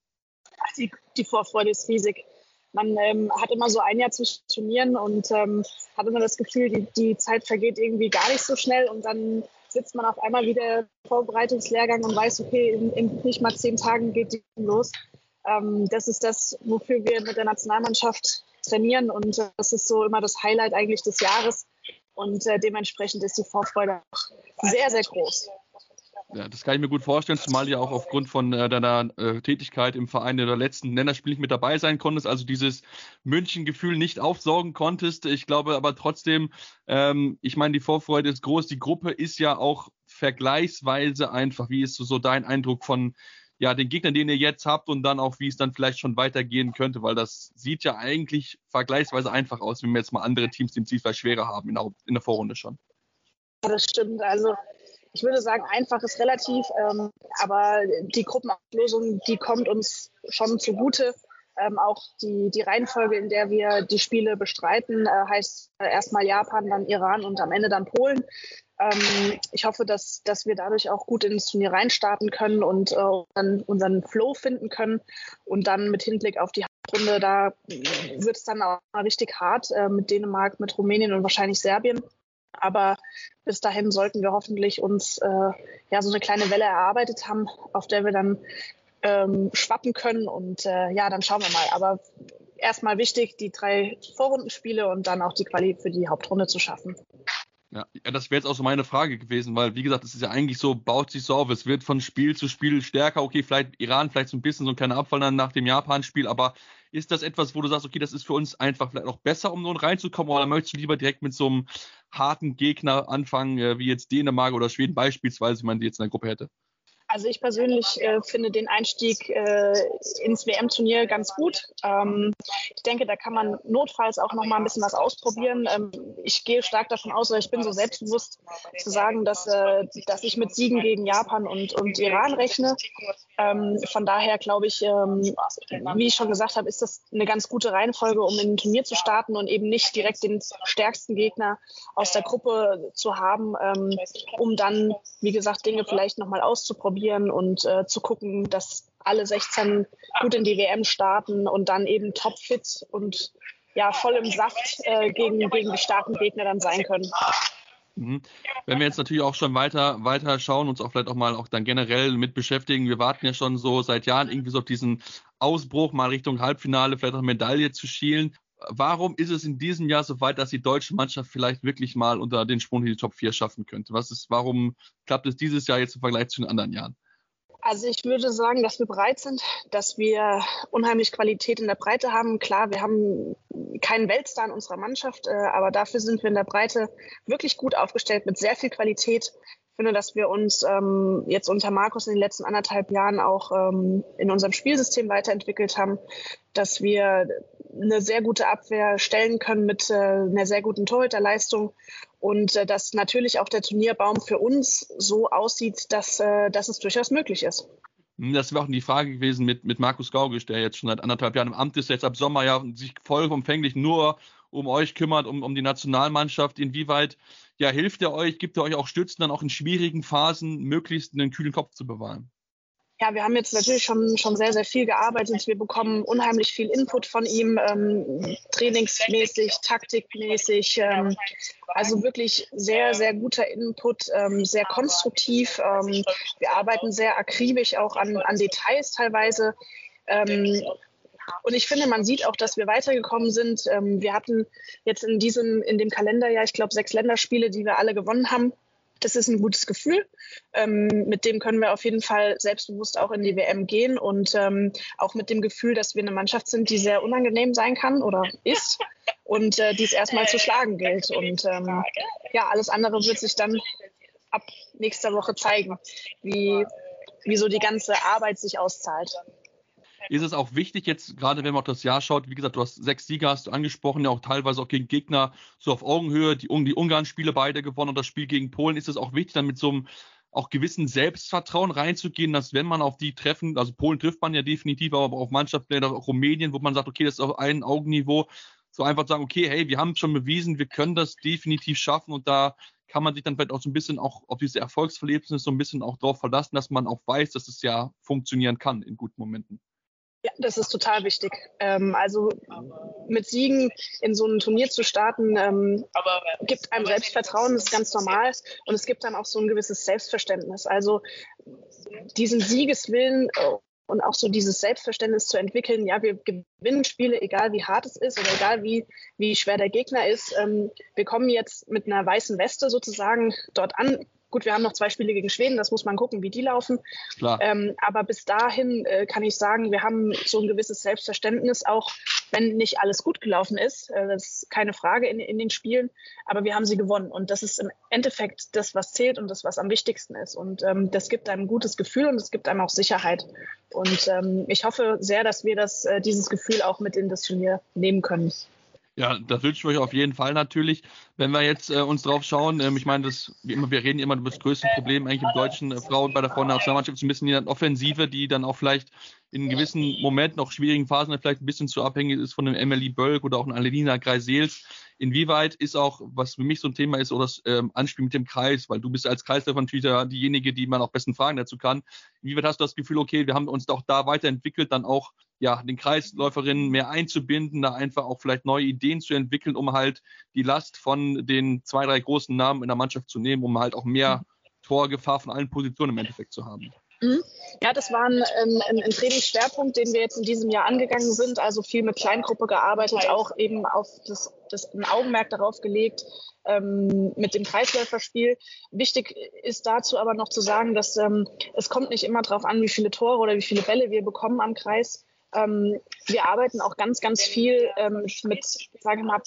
Die, die Vorfreude ist riesig man ähm, hat immer so ein Jahr zwischen Turnieren und ähm, hat immer das Gefühl, die, die Zeit vergeht irgendwie gar nicht so schnell und dann sitzt man auf einmal wieder im Vorbereitungslehrgang und weiß, okay, in, in nicht mal zehn Tagen geht die los. Ähm, das ist das, wofür wir mit der Nationalmannschaft trainieren und äh, das ist so immer das Highlight eigentlich des Jahres und äh, dementsprechend ist die Vorfreude auch sehr, sehr groß. Ja, das kann ich mir gut vorstellen, zumal ja auch aufgrund von äh, deiner äh, Tätigkeit im Verein der letzten Länderspiele nicht mit dabei sein konntest, also dieses München-Gefühl nicht aufsaugen konntest. Ich glaube aber trotzdem, ähm, ich meine, die Vorfreude ist groß. Die Gruppe ist ja auch vergleichsweise einfach. Wie ist so, so dein Eindruck von ja, den Gegnern, den ihr jetzt habt und dann auch, wie es dann vielleicht schon weitergehen könnte, weil das sieht ja eigentlich vergleichsweise einfach aus, wenn wir jetzt mal andere Teams, die Ziel vielleicht schwerer haben in der, in der Vorrunde schon. Ja, das stimmt. Also ich würde sagen, einfach ist relativ, ähm, aber die Gruppenauslosung, die kommt uns schon zugute. Ähm, auch die, die Reihenfolge, in der wir die Spiele bestreiten, äh, heißt äh, erstmal Japan, dann Iran und am Ende dann Polen. Ähm, ich hoffe, dass, dass wir dadurch auch gut ins Turnier reinstarten können und äh, dann unseren Flow finden können. Und dann mit Hinblick auf die Hauptrunde, da wird es dann auch mal richtig hart äh, mit Dänemark, mit Rumänien und wahrscheinlich Serbien. Aber bis dahin sollten wir hoffentlich uns äh, ja so eine kleine Welle erarbeitet haben, auf der wir dann ähm, schwappen können. Und äh, ja, dann schauen wir mal. Aber erstmal wichtig, die drei Vorrundenspiele und dann auch die Quali für die Hauptrunde zu schaffen. Ja, das wäre jetzt auch so meine Frage gewesen, weil wie gesagt, es ist ja eigentlich so, baut sich so auf, es wird von Spiel zu Spiel stärker. Okay, vielleicht Iran, vielleicht so ein bisschen so ein kleiner Abfall dann nach dem Japan-Spiel, aber ist das etwas, wo du sagst, okay, das ist für uns einfach vielleicht auch besser, um nun reinzukommen, oder möchtest du lieber direkt mit so einem harten Gegner anfangen, äh, wie jetzt Dänemark oder Schweden beispielsweise, wenn man die jetzt in der Gruppe hätte? Also ich persönlich äh, finde den Einstieg äh, ins WM-Turnier ganz gut. Ähm, ich denke, da kann man notfalls auch noch mal ein bisschen was ausprobieren. Ähm, ich gehe stark davon aus, oder ich bin so selbstbewusst zu sagen, dass, äh, dass ich mit Siegen gegen Japan und, und Iran rechne. Ähm, von daher glaube ich, ähm, wie ich schon gesagt habe, ist das eine ganz gute Reihenfolge, um in ein Turnier zu starten und eben nicht direkt den stärksten Gegner aus der Gruppe zu haben, ähm, um dann, wie gesagt, Dinge vielleicht noch mal auszuprobieren auszuprobieren und äh, zu gucken, dass alle 16 gut in die WM starten und dann eben topfit und ja voll im Saft äh, gegen, gegen die starken Gegner dann sein können. Mhm. Wenn wir jetzt natürlich auch schon weiter, weiter schauen, uns auch vielleicht auch mal auch dann generell mit beschäftigen, wir warten ja schon so seit Jahren irgendwie so auf diesen Ausbruch, mal Richtung Halbfinale, vielleicht auch Medaille zu schielen. Warum ist es in diesem Jahr so weit, dass die deutsche Mannschaft vielleicht wirklich mal unter den Sprung in die Top 4 schaffen könnte? Was ist, warum klappt es dieses Jahr jetzt im Vergleich zu den anderen Jahren? Also ich würde sagen, dass wir bereit sind, dass wir unheimlich Qualität in der Breite haben. Klar, wir haben keinen Weltstar in unserer Mannschaft, äh, aber dafür sind wir in der Breite wirklich gut aufgestellt mit sehr viel Qualität. Finde, dass wir uns ähm, jetzt unter Markus in den letzten anderthalb Jahren auch ähm, in unserem Spielsystem weiterentwickelt haben, dass wir eine sehr gute Abwehr stellen können mit äh, einer sehr guten Torhüterleistung und äh, dass natürlich auch der Turnierbaum für uns so aussieht, dass, äh, dass es durchaus möglich ist. Hm, das wäre auch die Frage gewesen mit, mit Markus Gaugisch, der jetzt schon seit anderthalb Jahren im Amt ist, jetzt ab Sommer ja sich vollumfänglich nur um euch kümmert, um, um die Nationalmannschaft. Inwieweit ja, hilft er euch, gibt er euch auch Stützen, dann auch in schwierigen Phasen möglichst einen kühlen Kopf zu bewahren? Ja, wir haben jetzt natürlich schon, schon sehr, sehr viel gearbeitet. Wir bekommen unheimlich viel Input von ihm, ähm, trainingsmäßig, taktikmäßig. Ähm, also wirklich sehr, sehr guter Input, ähm, sehr konstruktiv. Ähm, wir arbeiten sehr akribisch auch an, an Details teilweise. Ähm, und ich finde, man sieht auch, dass wir weitergekommen sind. Ähm, wir hatten jetzt in diesem, in dem Kalenderjahr, ich glaube, sechs Länderspiele, die wir alle gewonnen haben. Das ist ein gutes Gefühl. Ähm, mit dem können wir auf jeden Fall selbstbewusst auch in die WM gehen und ähm, auch mit dem Gefühl, dass wir eine Mannschaft sind, die sehr unangenehm sein kann oder ist und äh, die es erstmal zu schlagen gilt. Und ja, alles andere wird sich dann ab nächster Woche zeigen, wie, wie so die ganze Arbeit sich auszahlt. Ist es auch wichtig jetzt, gerade wenn man auf das Jahr schaut, wie gesagt, du hast sechs Sieger, hast du angesprochen, ja auch teilweise auch gegen Gegner so auf Augenhöhe, die, die Ungarn-Spiele beide gewonnen und das Spiel gegen Polen, ist es auch wichtig, dann mit so einem auch gewissen Selbstvertrauen reinzugehen, dass wenn man auf die treffen, also Polen trifft man ja definitiv, aber auf Mannschaften, auch Rumänien, wo man sagt, okay, das ist auf einem Augenniveau, so einfach sagen, okay, hey, wir haben schon bewiesen, wir können das definitiv schaffen und da kann man sich dann vielleicht auch so ein bisschen auch auf diese Erfolgsverlebnisse so ein bisschen auch darauf verlassen, dass man auch weiß, dass es ja funktionieren kann in guten Momenten. Ja, das ist total wichtig. Ähm, also mit Siegen in so ein Turnier zu starten, ähm, gibt einem Selbstvertrauen, das ist ganz normal. Und es gibt dann auch so ein gewisses Selbstverständnis. Also diesen Siegeswillen äh, und auch so dieses Selbstverständnis zu entwickeln, ja, wir gewinnen Spiele, egal wie hart es ist oder egal wie, wie schwer der Gegner ist. Ähm, wir kommen jetzt mit einer weißen Weste sozusagen dort an, Gut, wir haben noch zwei Spiele gegen Schweden, das muss man gucken, wie die laufen. Ähm, aber bis dahin äh, kann ich sagen, wir haben so ein gewisses Selbstverständnis, auch wenn nicht alles gut gelaufen ist. Äh, das ist keine Frage in, in den Spielen, aber wir haben sie gewonnen. Und das ist im Endeffekt das, was zählt und das, was am wichtigsten ist. Und ähm, das gibt einem ein gutes Gefühl und es gibt einem auch Sicherheit. Und ähm, ich hoffe sehr, dass wir das, äh, dieses Gefühl auch mit in das Turnier nehmen können. Ja, das wünsche ich euch auf jeden Fall natürlich. Wenn wir jetzt äh, uns drauf schauen, ähm, ich meine, das, wie immer, wir reden immer über das größte Problem eigentlich im deutschen äh, Frauen bei der Frauennationalmannschaft ist ein bisschen die Offensive, die dann auch vielleicht in gewissen Momenten, auch schwierigen Phasen, vielleicht ein bisschen zu abhängig ist von dem Emily Bölk oder auch einer Alelina Greisels. Inwieweit ist auch, was für mich so ein Thema ist, oder das ähm, Anspiel mit dem Kreis, weil du bist als Kreisläufer natürlich diejenige, die man auch besten Fragen dazu kann. Inwieweit hast du das Gefühl, okay, wir haben uns auch da weiterentwickelt, dann auch ja, den Kreisläuferinnen mehr einzubinden, da einfach auch vielleicht neue Ideen zu entwickeln, um halt die Last von den zwei, drei großen Namen in der Mannschaft zu nehmen, um halt auch mehr Torgefahr von allen Positionen im Endeffekt zu haben. Mhm. Ja, das war ein, ein, ein, Trainingsschwerpunkt, den wir jetzt in diesem Jahr angegangen sind. Also viel mit Kleingruppe gearbeitet, auch eben auf das, das ein Augenmerk darauf gelegt, ähm, mit dem Kreisläuferspiel. Wichtig ist dazu aber noch zu sagen, dass ähm, es kommt nicht immer darauf an, wie viele Tore oder wie viele Bälle wir bekommen am Kreis, ähm, wir arbeiten auch ganz, ganz viel ähm, mit, sage ich mal,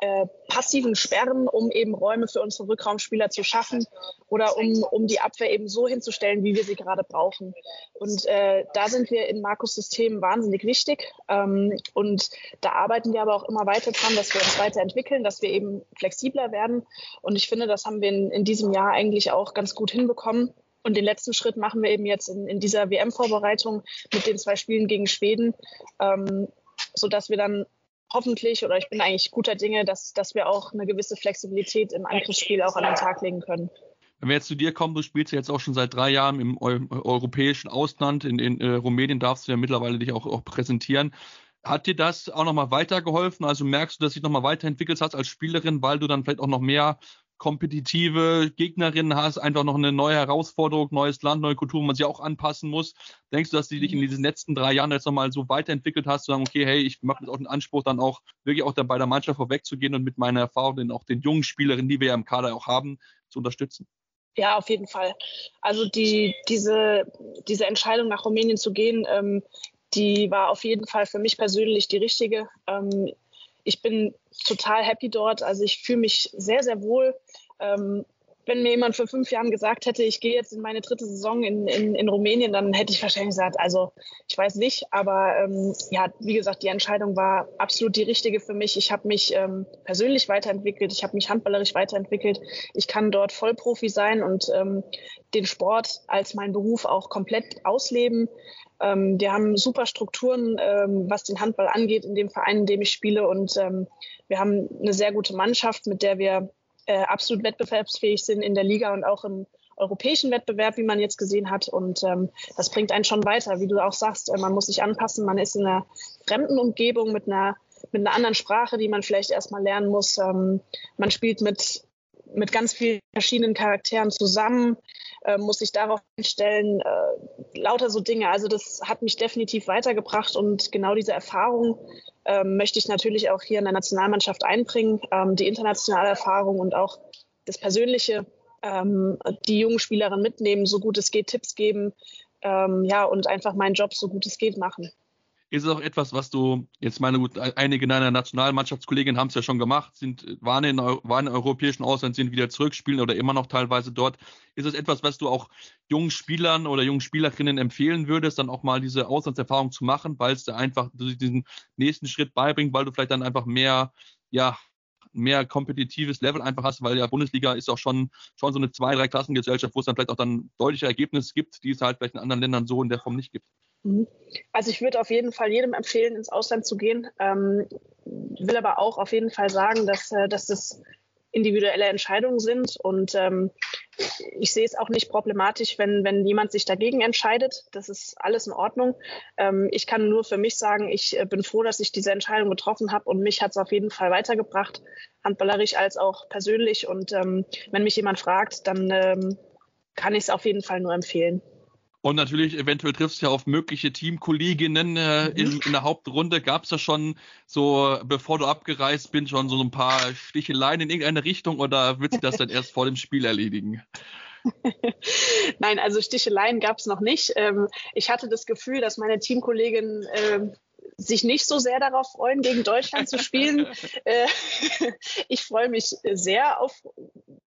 äh, passiven Sperren, um eben Räume für unsere Rückraumspieler zu schaffen oder um, um die Abwehr eben so hinzustellen, wie wir sie gerade brauchen. Und äh, da sind wir in Markus System wahnsinnig wichtig. Ähm, und da arbeiten wir aber auch immer weiter dran, dass wir uns weiterentwickeln, dass wir eben flexibler werden. Und ich finde, das haben wir in, in diesem Jahr eigentlich auch ganz gut hinbekommen. Und den letzten Schritt machen wir eben jetzt in, in dieser WM-Vorbereitung mit den zwei Spielen gegen Schweden, ähm, sodass wir dann hoffentlich, oder ich bin eigentlich guter Dinge, dass, dass wir auch eine gewisse Flexibilität im Angriffsspiel auch an den Tag legen können. Wenn wir jetzt zu dir kommen, du spielst ja jetzt auch schon seit drei Jahren im eu europäischen Ausland, in, in äh, Rumänien darfst du ja mittlerweile dich auch, auch präsentieren. Hat dir das auch nochmal weitergeholfen? Also merkst du, dass du dich nochmal weiterentwickelt hast als Spielerin, weil du dann vielleicht auch noch mehr kompetitive Gegnerinnen hast, einfach noch eine neue Herausforderung, neues Land, neue Kultur, wo man sich auch anpassen muss. Denkst du, dass du dich in diesen letzten drei Jahren jetzt nochmal so weiterentwickelt hast, zu sagen, okay, hey, ich mache jetzt auch den Anspruch, dann auch wirklich auch dann bei der Mannschaft vorwegzugehen und mit meiner Erfahrung dann auch den jungen Spielerinnen, die wir ja im Kader auch haben, zu unterstützen? Ja, auf jeden Fall. Also die, diese, diese Entscheidung nach Rumänien zu gehen, ähm, die war auf jeden Fall für mich persönlich die richtige. Ähm, ich bin total happy dort. Also ich fühle mich sehr, sehr wohl. Ähm, wenn mir jemand vor fünf Jahren gesagt hätte, ich gehe jetzt in meine dritte Saison in, in, in Rumänien, dann hätte ich wahrscheinlich gesagt, also ich weiß nicht, aber ähm, ja, wie gesagt, die Entscheidung war absolut die richtige für mich. Ich habe mich ähm, persönlich weiterentwickelt, ich habe mich handballerisch weiterentwickelt. Ich kann dort Vollprofi sein und ähm, den Sport als meinen Beruf auch komplett ausleben. Ähm, wir haben super Strukturen, ähm, was den Handball angeht, in dem Verein, in dem ich spiele. Und ähm, wir haben eine sehr gute Mannschaft, mit der wir äh, absolut wettbewerbsfähig sind in der Liga und auch im europäischen Wettbewerb, wie man jetzt gesehen hat. Und ähm, das bringt einen schon weiter. Wie du auch sagst, äh, man muss sich anpassen. Man ist in einer fremden Umgebung mit einer mit einer anderen Sprache, die man vielleicht erstmal lernen muss. Ähm, man spielt mit mit ganz vielen verschiedenen Charakteren zusammen, äh, muss sich darauf einstellen, äh, lauter so Dinge. Also das hat mich definitiv weitergebracht und genau diese Erfahrung äh, möchte ich natürlich auch hier in der Nationalmannschaft einbringen, ähm, die internationale Erfahrung und auch das Persönliche, ähm, die jungen Spielerinnen mitnehmen, so gut es geht, Tipps geben, ähm, ja, und einfach meinen Job so gut es geht machen. Ist es auch etwas, was du, jetzt meine gut, einige deiner Nationalmannschaftskolleginnen haben es ja schon gemacht, sind, waren in, waren in europäischen Ausland, sind wieder zurück, spielen oder immer noch teilweise dort. Ist es etwas, was du auch jungen Spielern oder jungen Spielerinnen empfehlen würdest, dann auch mal diese Auslandserfahrung zu machen, weil es dir einfach diesen nächsten Schritt beibringt, weil du vielleicht dann einfach mehr, ja, mehr kompetitives Level einfach hast, weil ja Bundesliga ist auch schon, schon so eine zwei, drei Klassengesellschaft, wo es dann vielleicht auch dann deutliche Ergebnisse gibt, die es halt vielleicht in anderen Ländern so in der Form nicht gibt. Mhm. Also ich würde auf jeden Fall jedem empfehlen, ins Ausland zu gehen. Ähm, will aber auch auf jeden Fall sagen, dass, äh, dass das individuelle Entscheidungen sind. Und ähm, ich sehe es auch nicht problematisch, wenn, wenn jemand sich dagegen entscheidet. Das ist alles in Ordnung. Ähm, ich kann nur für mich sagen, ich äh, bin froh, dass ich diese Entscheidung getroffen habe und mich hat es auf jeden Fall weitergebracht, handballerisch als auch persönlich. Und ähm, wenn mich jemand fragt, dann ähm, kann ich es auf jeden Fall nur empfehlen. Und natürlich, eventuell triffst du ja auf mögliche Teamkolleginnen äh, in, in, der Hauptrunde. Gab es da schon so, bevor du abgereist bist, schon so ein paar Sticheleien in irgendeine Richtung oder wird sich das dann erst vor dem Spiel erledigen? Nein, also Sticheleien gab es noch nicht. Ähm, ich hatte das Gefühl, dass meine Teamkolleginnen äh, sich nicht so sehr darauf freuen, gegen Deutschland zu spielen. Äh, ich freue mich sehr auf,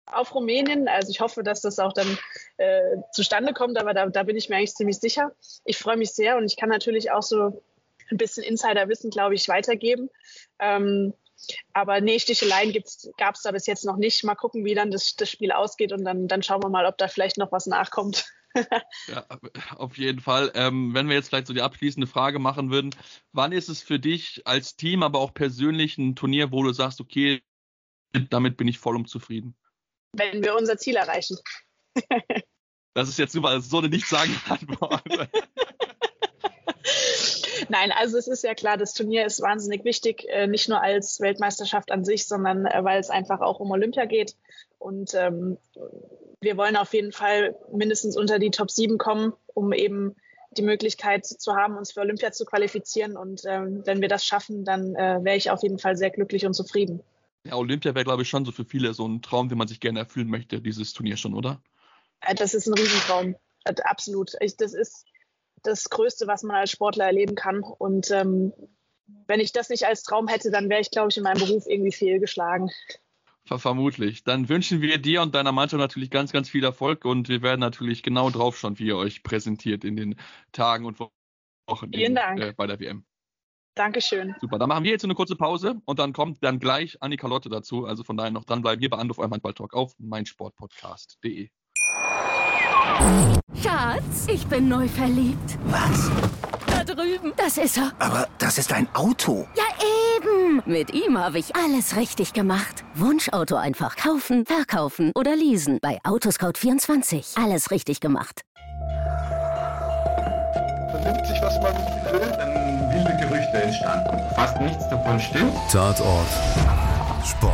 auf Rumänien. Also ich hoffe, dass das auch dann äh, zustande kommt, aber da, da bin ich mir eigentlich ziemlich sicher. Ich freue mich sehr und ich kann natürlich auch so ein bisschen Insiderwissen, glaube ich, weitergeben. Ähm, aber nee, Sticheleien gab es da bis jetzt noch nicht. Mal gucken, wie dann das, das Spiel ausgeht und dann, dann schauen wir mal, ob da vielleicht noch was nachkommt ja, auf jeden Fall. Ähm, wenn wir jetzt vielleicht so die abschließende Frage machen würden, wann ist es für dich als Team, aber auch persönlich ein Turnier, wo du sagst, okay, damit bin ich voll um zufrieden? Wenn wir unser Ziel erreichen. das ist jetzt super, so eine nichtssagende Antwort. Nein, also es ist ja klar, das Turnier ist wahnsinnig wichtig, äh, nicht nur als Weltmeisterschaft an sich, sondern äh, weil es einfach auch um Olympia geht. Und ähm, wir wollen auf jeden Fall mindestens unter die Top 7 kommen, um eben die Möglichkeit zu haben, uns für Olympia zu qualifizieren. Und ähm, wenn wir das schaffen, dann äh, wäre ich auf jeden Fall sehr glücklich und zufrieden. Ja, Olympia wäre, glaube ich, schon so für viele so ein Traum, den man sich gerne erfüllen möchte, dieses Turnier schon, oder? Äh, das ist ein Riesentraum. Absolut. Ich, das ist das Größte, was man als Sportler erleben kann. Und ähm, wenn ich das nicht als Traum hätte, dann wäre ich, glaube ich, in meinem Beruf irgendwie fehlgeschlagen. Vermutlich. Dann wünschen wir dir und deiner Mannschaft natürlich ganz, ganz viel Erfolg und wir werden natürlich genau drauf schauen, wie ihr euch präsentiert in den Tagen und Wochen Vielen in, Dank. Äh, bei der WM. Dankeschön. Super, dann machen wir jetzt eine kurze Pause und dann kommt dann gleich Annika Lotte dazu. Also von daher noch dranbleiben. Wir bei Anruf eurem Handball-Talk auf meinsportpodcast.de. Schatz, ich bin neu verliebt. Was? Da drüben. Das ist er. Aber das ist ein Auto. Ja, eben. Mit ihm habe ich alles richtig gemacht. Wunschauto einfach kaufen, verkaufen oder leasen. Bei Autoscout24. Alles richtig gemacht. Vernimmt sich, was man will. Dann wilde Gerüchte entstanden. Fast nichts davon stimmt. Tatort. Sport.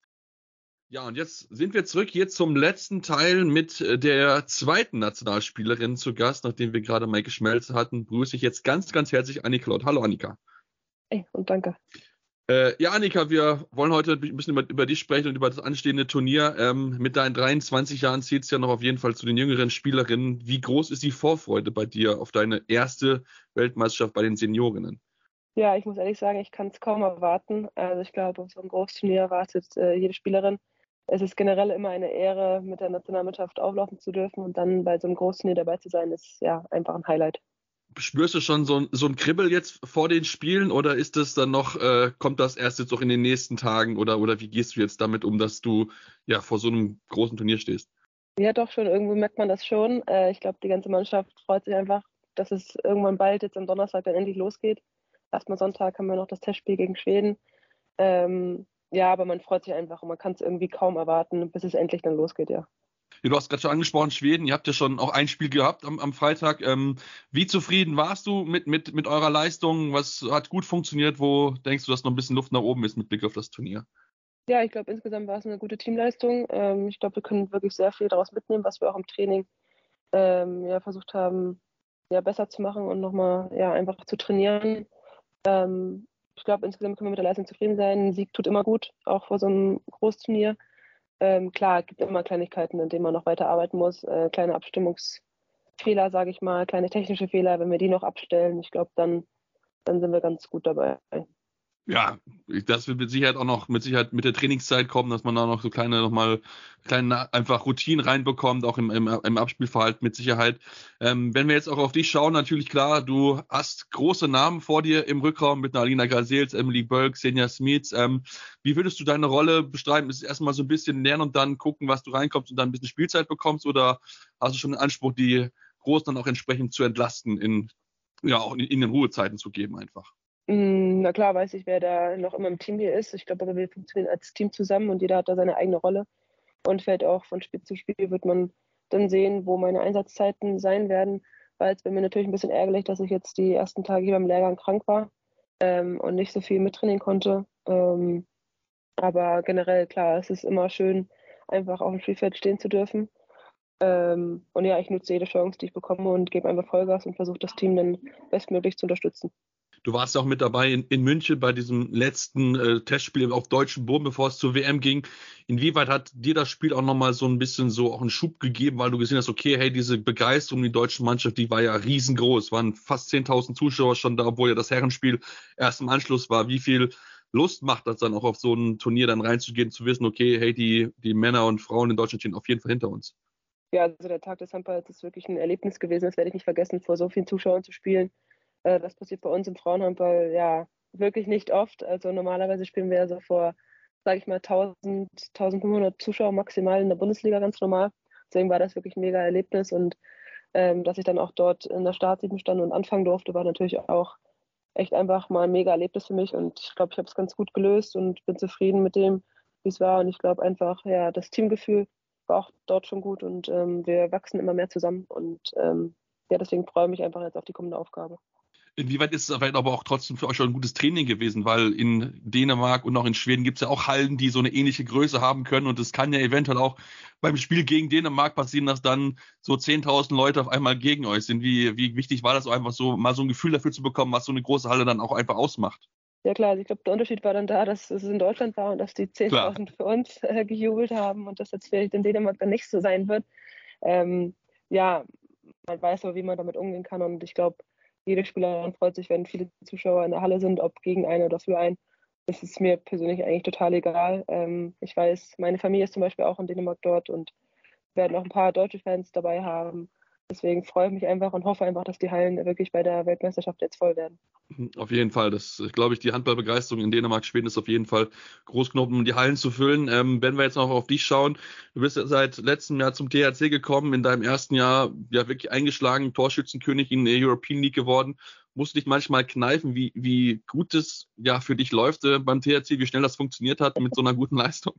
Ja, und jetzt sind wir zurück hier zum letzten Teil mit äh, der zweiten Nationalspielerin zu Gast. Nachdem wir gerade Maike Schmelz hatten, begrüße ich jetzt ganz, ganz herzlich Annika Laut. Hallo Annika. Hey, und danke. Äh, ja, Annika, wir wollen heute ein bisschen über, über dich sprechen und über das anstehende Turnier. Ähm, mit deinen 23 Jahren zählt es ja noch auf jeden Fall zu den jüngeren Spielerinnen. Wie groß ist die Vorfreude bei dir auf deine erste Weltmeisterschaft bei den Seniorinnen? Ja, ich muss ehrlich sagen, ich kann es kaum erwarten. Also ich glaube, auf so einem Großturnier erwartet äh, jede Spielerin es ist generell immer eine Ehre, mit der Nationalmannschaft auflaufen zu dürfen und dann bei so einem Großturnier dabei zu sein, ist ja einfach ein Highlight. Spürst du schon so ein, so ein Kribbel jetzt vor den Spielen oder ist das dann noch, äh, kommt das erst jetzt auch in den nächsten Tagen oder, oder wie gehst du jetzt damit um, dass du ja vor so einem großen Turnier stehst? Ja, doch schon, irgendwo merkt man das schon. Äh, ich glaube, die ganze Mannschaft freut sich einfach, dass es irgendwann bald jetzt am Donnerstag dann endlich losgeht. Erstmal Sonntag haben wir noch das Testspiel gegen Schweden. Ähm, ja, aber man freut sich einfach und man kann es irgendwie kaum erwarten, bis es endlich dann losgeht, ja. Ja, du hast gerade schon angesprochen, Schweden, ihr habt ja schon auch ein Spiel gehabt am, am Freitag. Ähm, wie zufrieden warst du mit, mit, mit eurer Leistung? Was hat gut funktioniert? Wo denkst du, dass noch ein bisschen Luft nach oben ist mit Blick auf das Turnier? Ja, ich glaube, insgesamt war es eine gute Teamleistung. Ähm, ich glaube, wir können wirklich sehr viel daraus mitnehmen, was wir auch im Training ähm, ja, versucht haben, ja, besser zu machen und nochmal ja, einfach zu trainieren. Ähm, ich glaube, insgesamt können wir mit der Leistung zufrieden sein. Ein Sieg tut immer gut, auch vor so einem Großturnier. Ähm, klar, es gibt immer Kleinigkeiten, an denen man noch weiter arbeiten muss. Äh, kleine Abstimmungsfehler, sage ich mal, kleine technische Fehler. Wenn wir die noch abstellen, ich glaube, dann, dann sind wir ganz gut dabei ja, das wird mit Sicherheit auch noch mit Sicherheit mit der Trainingszeit kommen, dass man da noch so kleine nochmal kleine einfach Routinen reinbekommt, auch im, im, im Abspielverhalten mit Sicherheit. Ähm, wenn wir jetzt auch auf dich schauen, natürlich klar, du hast große Namen vor dir im Rückraum mit einer Alina Gazels, Emily Burke, Senja Smith. Ähm, wie würdest du deine Rolle beschreiben? Ist es erstmal so ein bisschen lernen und dann gucken, was du reinkommst und dann ein bisschen Spielzeit bekommst oder hast du schon den Anspruch, die Großen dann auch entsprechend zu entlasten, in, ja, auch in, in den Ruhezeiten zu geben einfach? Mm, na klar weiß ich, wer da noch immer im Team hier ist. Ich glaube aber, wir funktionieren als Team zusammen und jeder hat da seine eigene Rolle. Und fällt auch von Spiel zu Spiel, wird man dann sehen, wo meine Einsatzzeiten sein werden. Weil es bei mir natürlich ein bisschen ärgerlich, dass ich jetzt die ersten Tage hier beim Lehrgang krank war ähm, und nicht so viel mittrainieren konnte. Ähm, aber generell, klar, es ist immer schön, einfach auf dem Spielfeld stehen zu dürfen. Ähm, und ja, ich nutze jede Chance, die ich bekomme und gebe einfach Vollgas und versuche das Team dann bestmöglich zu unterstützen. Du warst ja auch mit dabei in, in München bei diesem letzten äh, Testspiel auf deutschem Boden, bevor es zur WM ging. Inwieweit hat dir das Spiel auch nochmal so ein bisschen so auch einen Schub gegeben, weil du gesehen hast, okay, hey, diese Begeisterung, die deutsche Mannschaft, die war ja riesengroß. Waren fast 10.000 Zuschauer schon da, obwohl ja das Herrenspiel erst im Anschluss war. Wie viel Lust macht das dann auch auf so ein Turnier dann reinzugehen, zu wissen, okay, hey, die, die Männer und Frauen in Deutschland stehen auf jeden Fall hinter uns? Ja, also der Tag des Handballs ist wirklich ein Erlebnis gewesen. Das werde ich nicht vergessen, vor so vielen Zuschauern zu spielen. Äh, das passiert bei uns im Frauenhandball ja wirklich nicht oft. Also normalerweise spielen wir ja so vor, sage ich mal, 1000, 1500 Zuschauer maximal in der Bundesliga ganz normal. Deswegen war das wirklich ein mega Erlebnis und ähm, dass ich dann auch dort in der Startsieben stand und anfangen durfte, war natürlich auch echt einfach mal ein mega Erlebnis für mich und ich glaube, ich habe es ganz gut gelöst und bin zufrieden mit dem, wie es war und ich glaube einfach, ja, das Teamgefühl war auch dort schon gut und ähm, wir wachsen immer mehr zusammen und ähm, ja, deswegen freue ich mich einfach jetzt auf die kommende Aufgabe. Inwieweit ist es vielleicht aber auch trotzdem für euch schon ein gutes Training gewesen, weil in Dänemark und auch in Schweden gibt es ja auch Hallen, die so eine ähnliche Größe haben können und es kann ja eventuell auch beim Spiel gegen Dänemark passieren, dass dann so 10.000 Leute auf einmal gegen euch sind. Wie, wie wichtig war das einfach so, mal so ein Gefühl dafür zu bekommen, was so eine große Halle dann auch einfach ausmacht? Ja klar, also ich glaube, der Unterschied war dann da, dass es in Deutschland war und dass die 10.000 für uns äh, gejubelt haben und dass jetzt vielleicht in Dänemark dann nicht so sein wird. Ähm, ja, man weiß aber, wie man damit umgehen kann und ich glaube, jede Spielerin freut sich, wenn viele Zuschauer in der Halle sind, ob gegen einen oder für einen. Das ist mir persönlich eigentlich total egal. Ähm, ich weiß, meine Familie ist zum Beispiel auch in Dänemark dort und werden auch ein paar deutsche Fans dabei haben. Deswegen freue ich mich einfach und hoffe einfach, dass die Hallen wirklich bei der Weltmeisterschaft jetzt voll werden. Auf jeden Fall. Das glaube ich, die Handballbegeisterung in Dänemark, Schweden ist auf jeden Fall groß genug, um die Hallen zu füllen. Ähm, wenn wir jetzt noch auf dich schauen, du bist ja seit letztem Jahr zum THC gekommen, in deinem ersten Jahr ja wirklich eingeschlagen, Torschützenkönig in der European League geworden. Musst du dich manchmal kneifen, wie, wie gut es ja für dich läuft äh, beim THC, wie schnell das funktioniert hat mit so einer guten Leistung?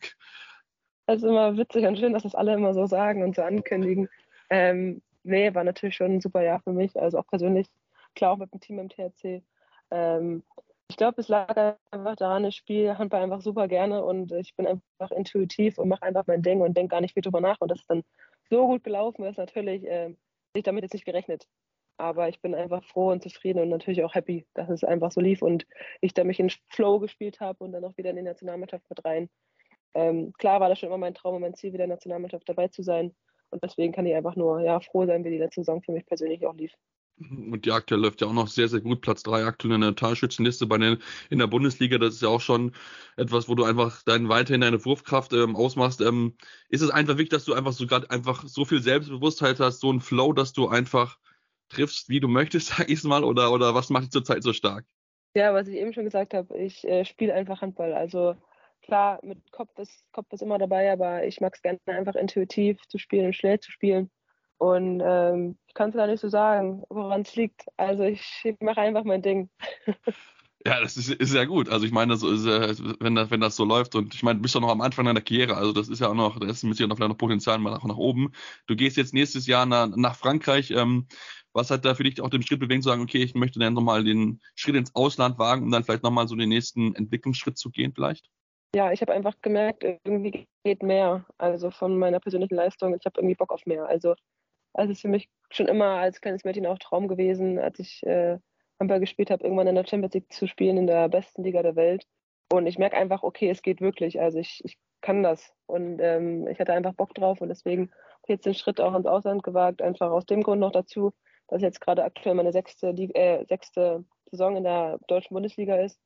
Es ist immer witzig und schön, dass das alle immer so sagen und so ankündigen. Ähm, nee, war natürlich schon ein super Jahr für mich. Also auch persönlich, klar auch mit dem Team im THC. Ähm, ich glaube, es lag einfach daran, ich spiele Handball einfach super gerne und ich bin einfach intuitiv und mache einfach mein Ding und denke gar nicht viel drüber nach. Und das ist dann so gut gelaufen ist, natürlich, äh, ich damit jetzt nicht gerechnet. Aber ich bin einfach froh und zufrieden und natürlich auch happy, dass es einfach so lief und ich da mich in Flow gespielt habe und dann auch wieder in die Nationalmannschaft mit rein. Ähm, klar war das schon immer mein Traum und mein Ziel, wieder in der Nationalmannschaft dabei zu sein. Und deswegen kann ich einfach nur ja, froh sein, wie die letzte Saison für mich persönlich auch lief. Und die aktuell läuft ja auch noch sehr, sehr gut. Platz drei aktuell in der Torschützenliste bei den, in der Bundesliga. Das ist ja auch schon etwas, wo du einfach dein, weiterhin deine Wurfkraft ähm, ausmachst. Ähm, ist es einfach wichtig, dass du einfach so gerade einfach so viel Selbstbewusstheit hast, so ein Flow, dass du einfach triffst, wie du möchtest, sag ich mal, oder, oder was macht dich zurzeit so stark? Ja, was ich eben schon gesagt habe, ich äh, spiele einfach Handball. Also klar, mit Kopf ist, Kopf ist immer dabei, aber ich mag es gerne einfach intuitiv zu spielen und schnell zu spielen. Und ähm, ich kann es gar nicht so sagen, woran es liegt. Also ich, mache einfach mein Ding. Ja, das ist, ist ja gut. Also ich meine, das ist, wenn, das, wenn das so läuft und ich meine, du bist ja noch am Anfang deiner Karriere, also das ist ja auch noch, da ist mit Sicherheit noch vielleicht noch Potenzial mal nach, nach oben. Du gehst jetzt nächstes Jahr nach, nach Frankreich. Ähm, was hat da für dich auch den Schritt bewegt, zu sagen, okay, ich möchte dann nochmal den Schritt ins Ausland wagen, um dann vielleicht nochmal so den nächsten Entwicklungsschritt zu gehen vielleicht? Ja, ich habe einfach gemerkt, irgendwie geht mehr. Also von meiner persönlichen Leistung. Ich habe irgendwie Bock auf mehr. Also, also es ist für mich schon immer als kleines Mädchen auch Traum gewesen, als ich äh, Handball gespielt habe, irgendwann in der Champions League zu spielen, in der besten Liga der Welt. Und ich merke einfach, okay, es geht wirklich. Also ich, ich kann das. Und ähm, ich hatte einfach Bock drauf und deswegen habe ich jetzt den Schritt auch ins Ausland gewagt, einfach aus dem Grund noch dazu, dass jetzt gerade aktuell meine sechste, äh, sechste Saison in der deutschen Bundesliga ist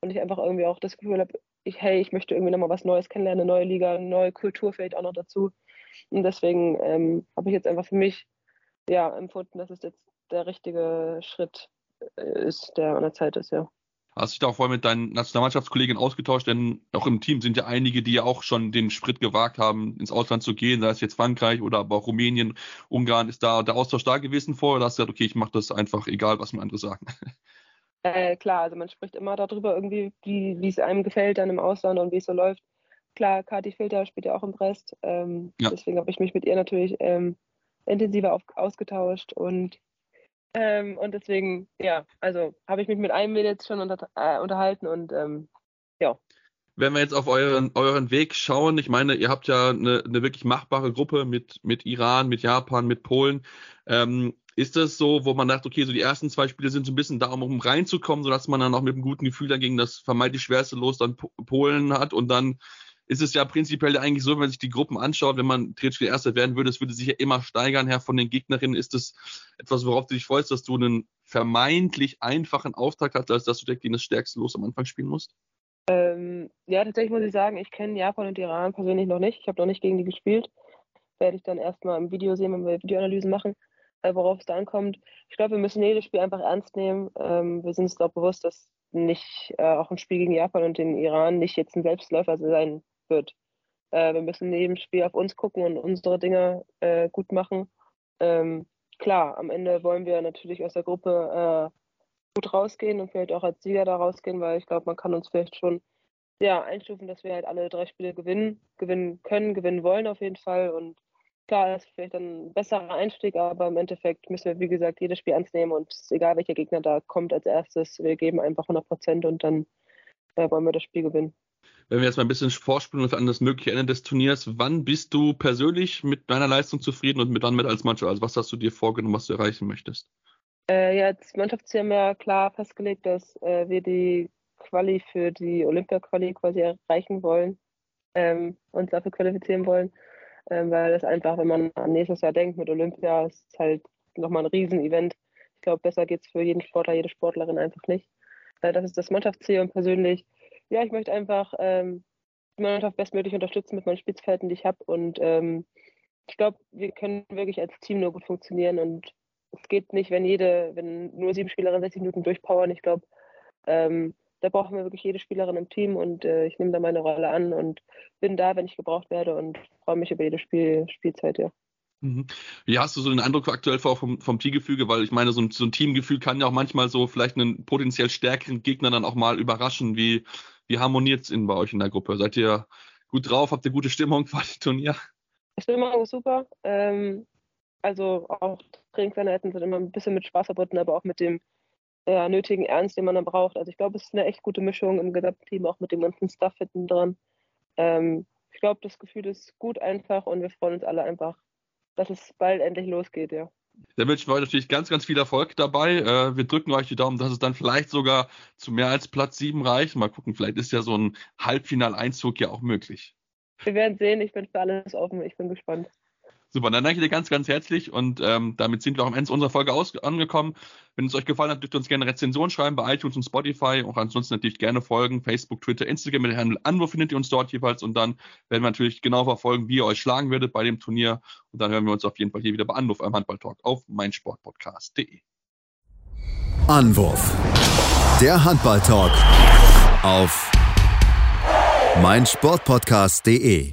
und ich einfach irgendwie auch das Gefühl habe, ich, hey, ich möchte irgendwie nochmal was Neues kennenlernen, eine neue Liga, eine neue Kultur vielleicht auch noch dazu. Und deswegen ähm, habe ich jetzt einfach für mich ja, empfunden, dass es jetzt der richtige Schritt äh, ist, der an der Zeit ist, ja. Hast du dich da auch vorher mit deinen Nationalmannschaftskollegen ausgetauscht? Denn auch im Team sind ja einige, die ja auch schon den Schritt gewagt haben, ins Ausland zu gehen, sei es jetzt Frankreich oder aber auch Rumänien, Ungarn. Ist da der Austausch da gewesen vorher oder hast du gesagt, okay, ich mache das einfach, egal was mir andere sagen? Äh, klar, also man spricht immer darüber irgendwie, wie, es einem gefällt dann im Ausland und wie es so läuft. Klar, Kati Filter spielt ja auch im Brest. Ähm, ja. Deswegen habe ich mich mit ihr natürlich ähm, intensiver auf, ausgetauscht und ähm, und deswegen, ja, also habe ich mich mit einem jetzt schon unter, äh, unterhalten und ähm, ja. Wenn wir jetzt auf euren, euren Weg schauen, ich meine, ihr habt ja eine, eine wirklich machbare Gruppe mit, mit Iran, mit Japan, mit Polen. Ähm, ist das so, wo man sagt, okay, so die ersten zwei Spiele sind so ein bisschen da, um reinzukommen, sodass man dann auch mit einem guten Gefühl dann gegen das vermeintlich schwerste Los dann Polen hat und dann ist es ja prinzipiell eigentlich so, wenn man sich die Gruppen anschaut, wenn man theoretisch Erster werden würde, es würde sich ja immer steigern, Herr von den Gegnerinnen. Ist das etwas, worauf du dich freust, dass du einen vermeintlich einfachen Auftrag hast, als dass du gegen das stärkste Los am Anfang spielen musst? Ähm, ja, tatsächlich muss ich sagen, ich kenne Japan und Iran persönlich noch nicht. Ich habe noch nicht gegen die gespielt. Werde ich dann erstmal im Video sehen, wenn wir Videoanalysen machen, worauf es da ankommt. Ich glaube, wir müssen jedes Spiel einfach ernst nehmen. Ähm, wir sind uns auch bewusst, dass nicht äh, auch ein Spiel gegen Japan und den Iran nicht jetzt ein Selbstläufer sein wird. Äh, wir müssen neben Spiel auf uns gucken und unsere Dinge äh, gut machen. Ähm, klar, am Ende wollen wir natürlich aus der Gruppe äh, gut rausgehen und vielleicht auch als Sieger da rausgehen, weil ich glaube, man kann uns vielleicht schon ja, einstufen, dass wir halt alle drei Spiele gewinnen, gewinnen können, gewinnen wollen auf jeden Fall. Und klar, das ist vielleicht ein besserer Einstieg, aber im Endeffekt müssen wir, wie gesagt, jedes Spiel ernst nehmen und egal welcher Gegner da kommt als erstes, wir geben einfach 100 Prozent und dann äh, wollen wir das Spiel gewinnen wenn wir jetzt mal ein bisschen vorspielen an das mögliche Ende des Turniers, wann bist du persönlich mit deiner Leistung zufrieden und mit dann mit als Mannschaft? Also was hast du dir vorgenommen, was du erreichen möchtest? Äh, ja, als Mannschaftsziel haben wir klar festgelegt, dass äh, wir die Quali für die Olympia-Quali quasi erreichen wollen, ähm, uns dafür qualifizieren wollen, ähm, weil das einfach, wenn man an nächstes Jahr denkt mit Olympia, ist halt nochmal ein Riesenevent. Ich glaube, besser geht es für jeden Sportler, jede Sportlerin einfach nicht. Äh, das ist das Mannschaftsziel und persönlich ja, ich möchte einfach ähm, die Mannschaft bestmöglich unterstützen mit meinen Spitzfelden, die ich habe. Und ähm, ich glaube, wir können wirklich als Team nur gut funktionieren. Und es geht nicht, wenn jede, wenn nur sieben Spielerinnen 60 Minuten durchpowern. Ich glaube, ähm, da brauchen wir wirklich jede Spielerin im Team und äh, ich nehme da meine Rolle an und bin da, wenn ich gebraucht werde und freue mich über jede Spiel, Spielzeit, ja. Mhm. Wie hast du so den Eindruck aktuell vom, vom Teamgefüge? Weil ich meine, so ein, so ein Teamgefühl kann ja auch manchmal so vielleicht einen potenziell stärkeren Gegner dann auch mal überraschen. Wie, wie harmoniert es bei euch in der Gruppe? Seid ihr gut drauf? Habt ihr gute Stimmung vor dem Turnier? Stimmung ist super. Ähm, also auch Trainingseinheiten sind immer ein bisschen mit Spaß verbunden, aber auch mit dem ja, nötigen Ernst, den man dann braucht. Also ich glaube, es ist eine echt gute Mischung im gesamten Team, auch mit dem ganzen Stuff hinten dran. Ähm, ich glaube, das Gefühl ist gut einfach und wir freuen uns alle einfach dass es bald endlich losgeht, ja. Da wünschen wir euch natürlich ganz, ganz viel Erfolg dabei. Äh, wir drücken euch die Daumen, dass es dann vielleicht sogar zu mehr als Platz 7 reicht. Mal gucken, vielleicht ist ja so ein Halbfinaleinzug ja auch möglich. Wir werden sehen, ich bin für alles offen, ich bin gespannt. Super, dann danke ich dir ganz, ganz herzlich und ähm, damit sind wir auch am Ende unserer Folge aus angekommen. Wenn es euch gefallen hat, dürft ihr uns gerne Rezension schreiben bei iTunes und Spotify. Auch ansonsten natürlich gerne folgen. Facebook, Twitter, Instagram mit dem Handel Anwurf findet ihr uns dort jeweils und dann werden wir natürlich genau verfolgen, wie ihr euch schlagen werdet bei dem Turnier. Und dann hören wir uns auf jeden Fall hier wieder bei Anwurf am Handballtalk auf meinsportpodcast.de. Anwurf. Der Handballtalk auf meinsportpodcast.de.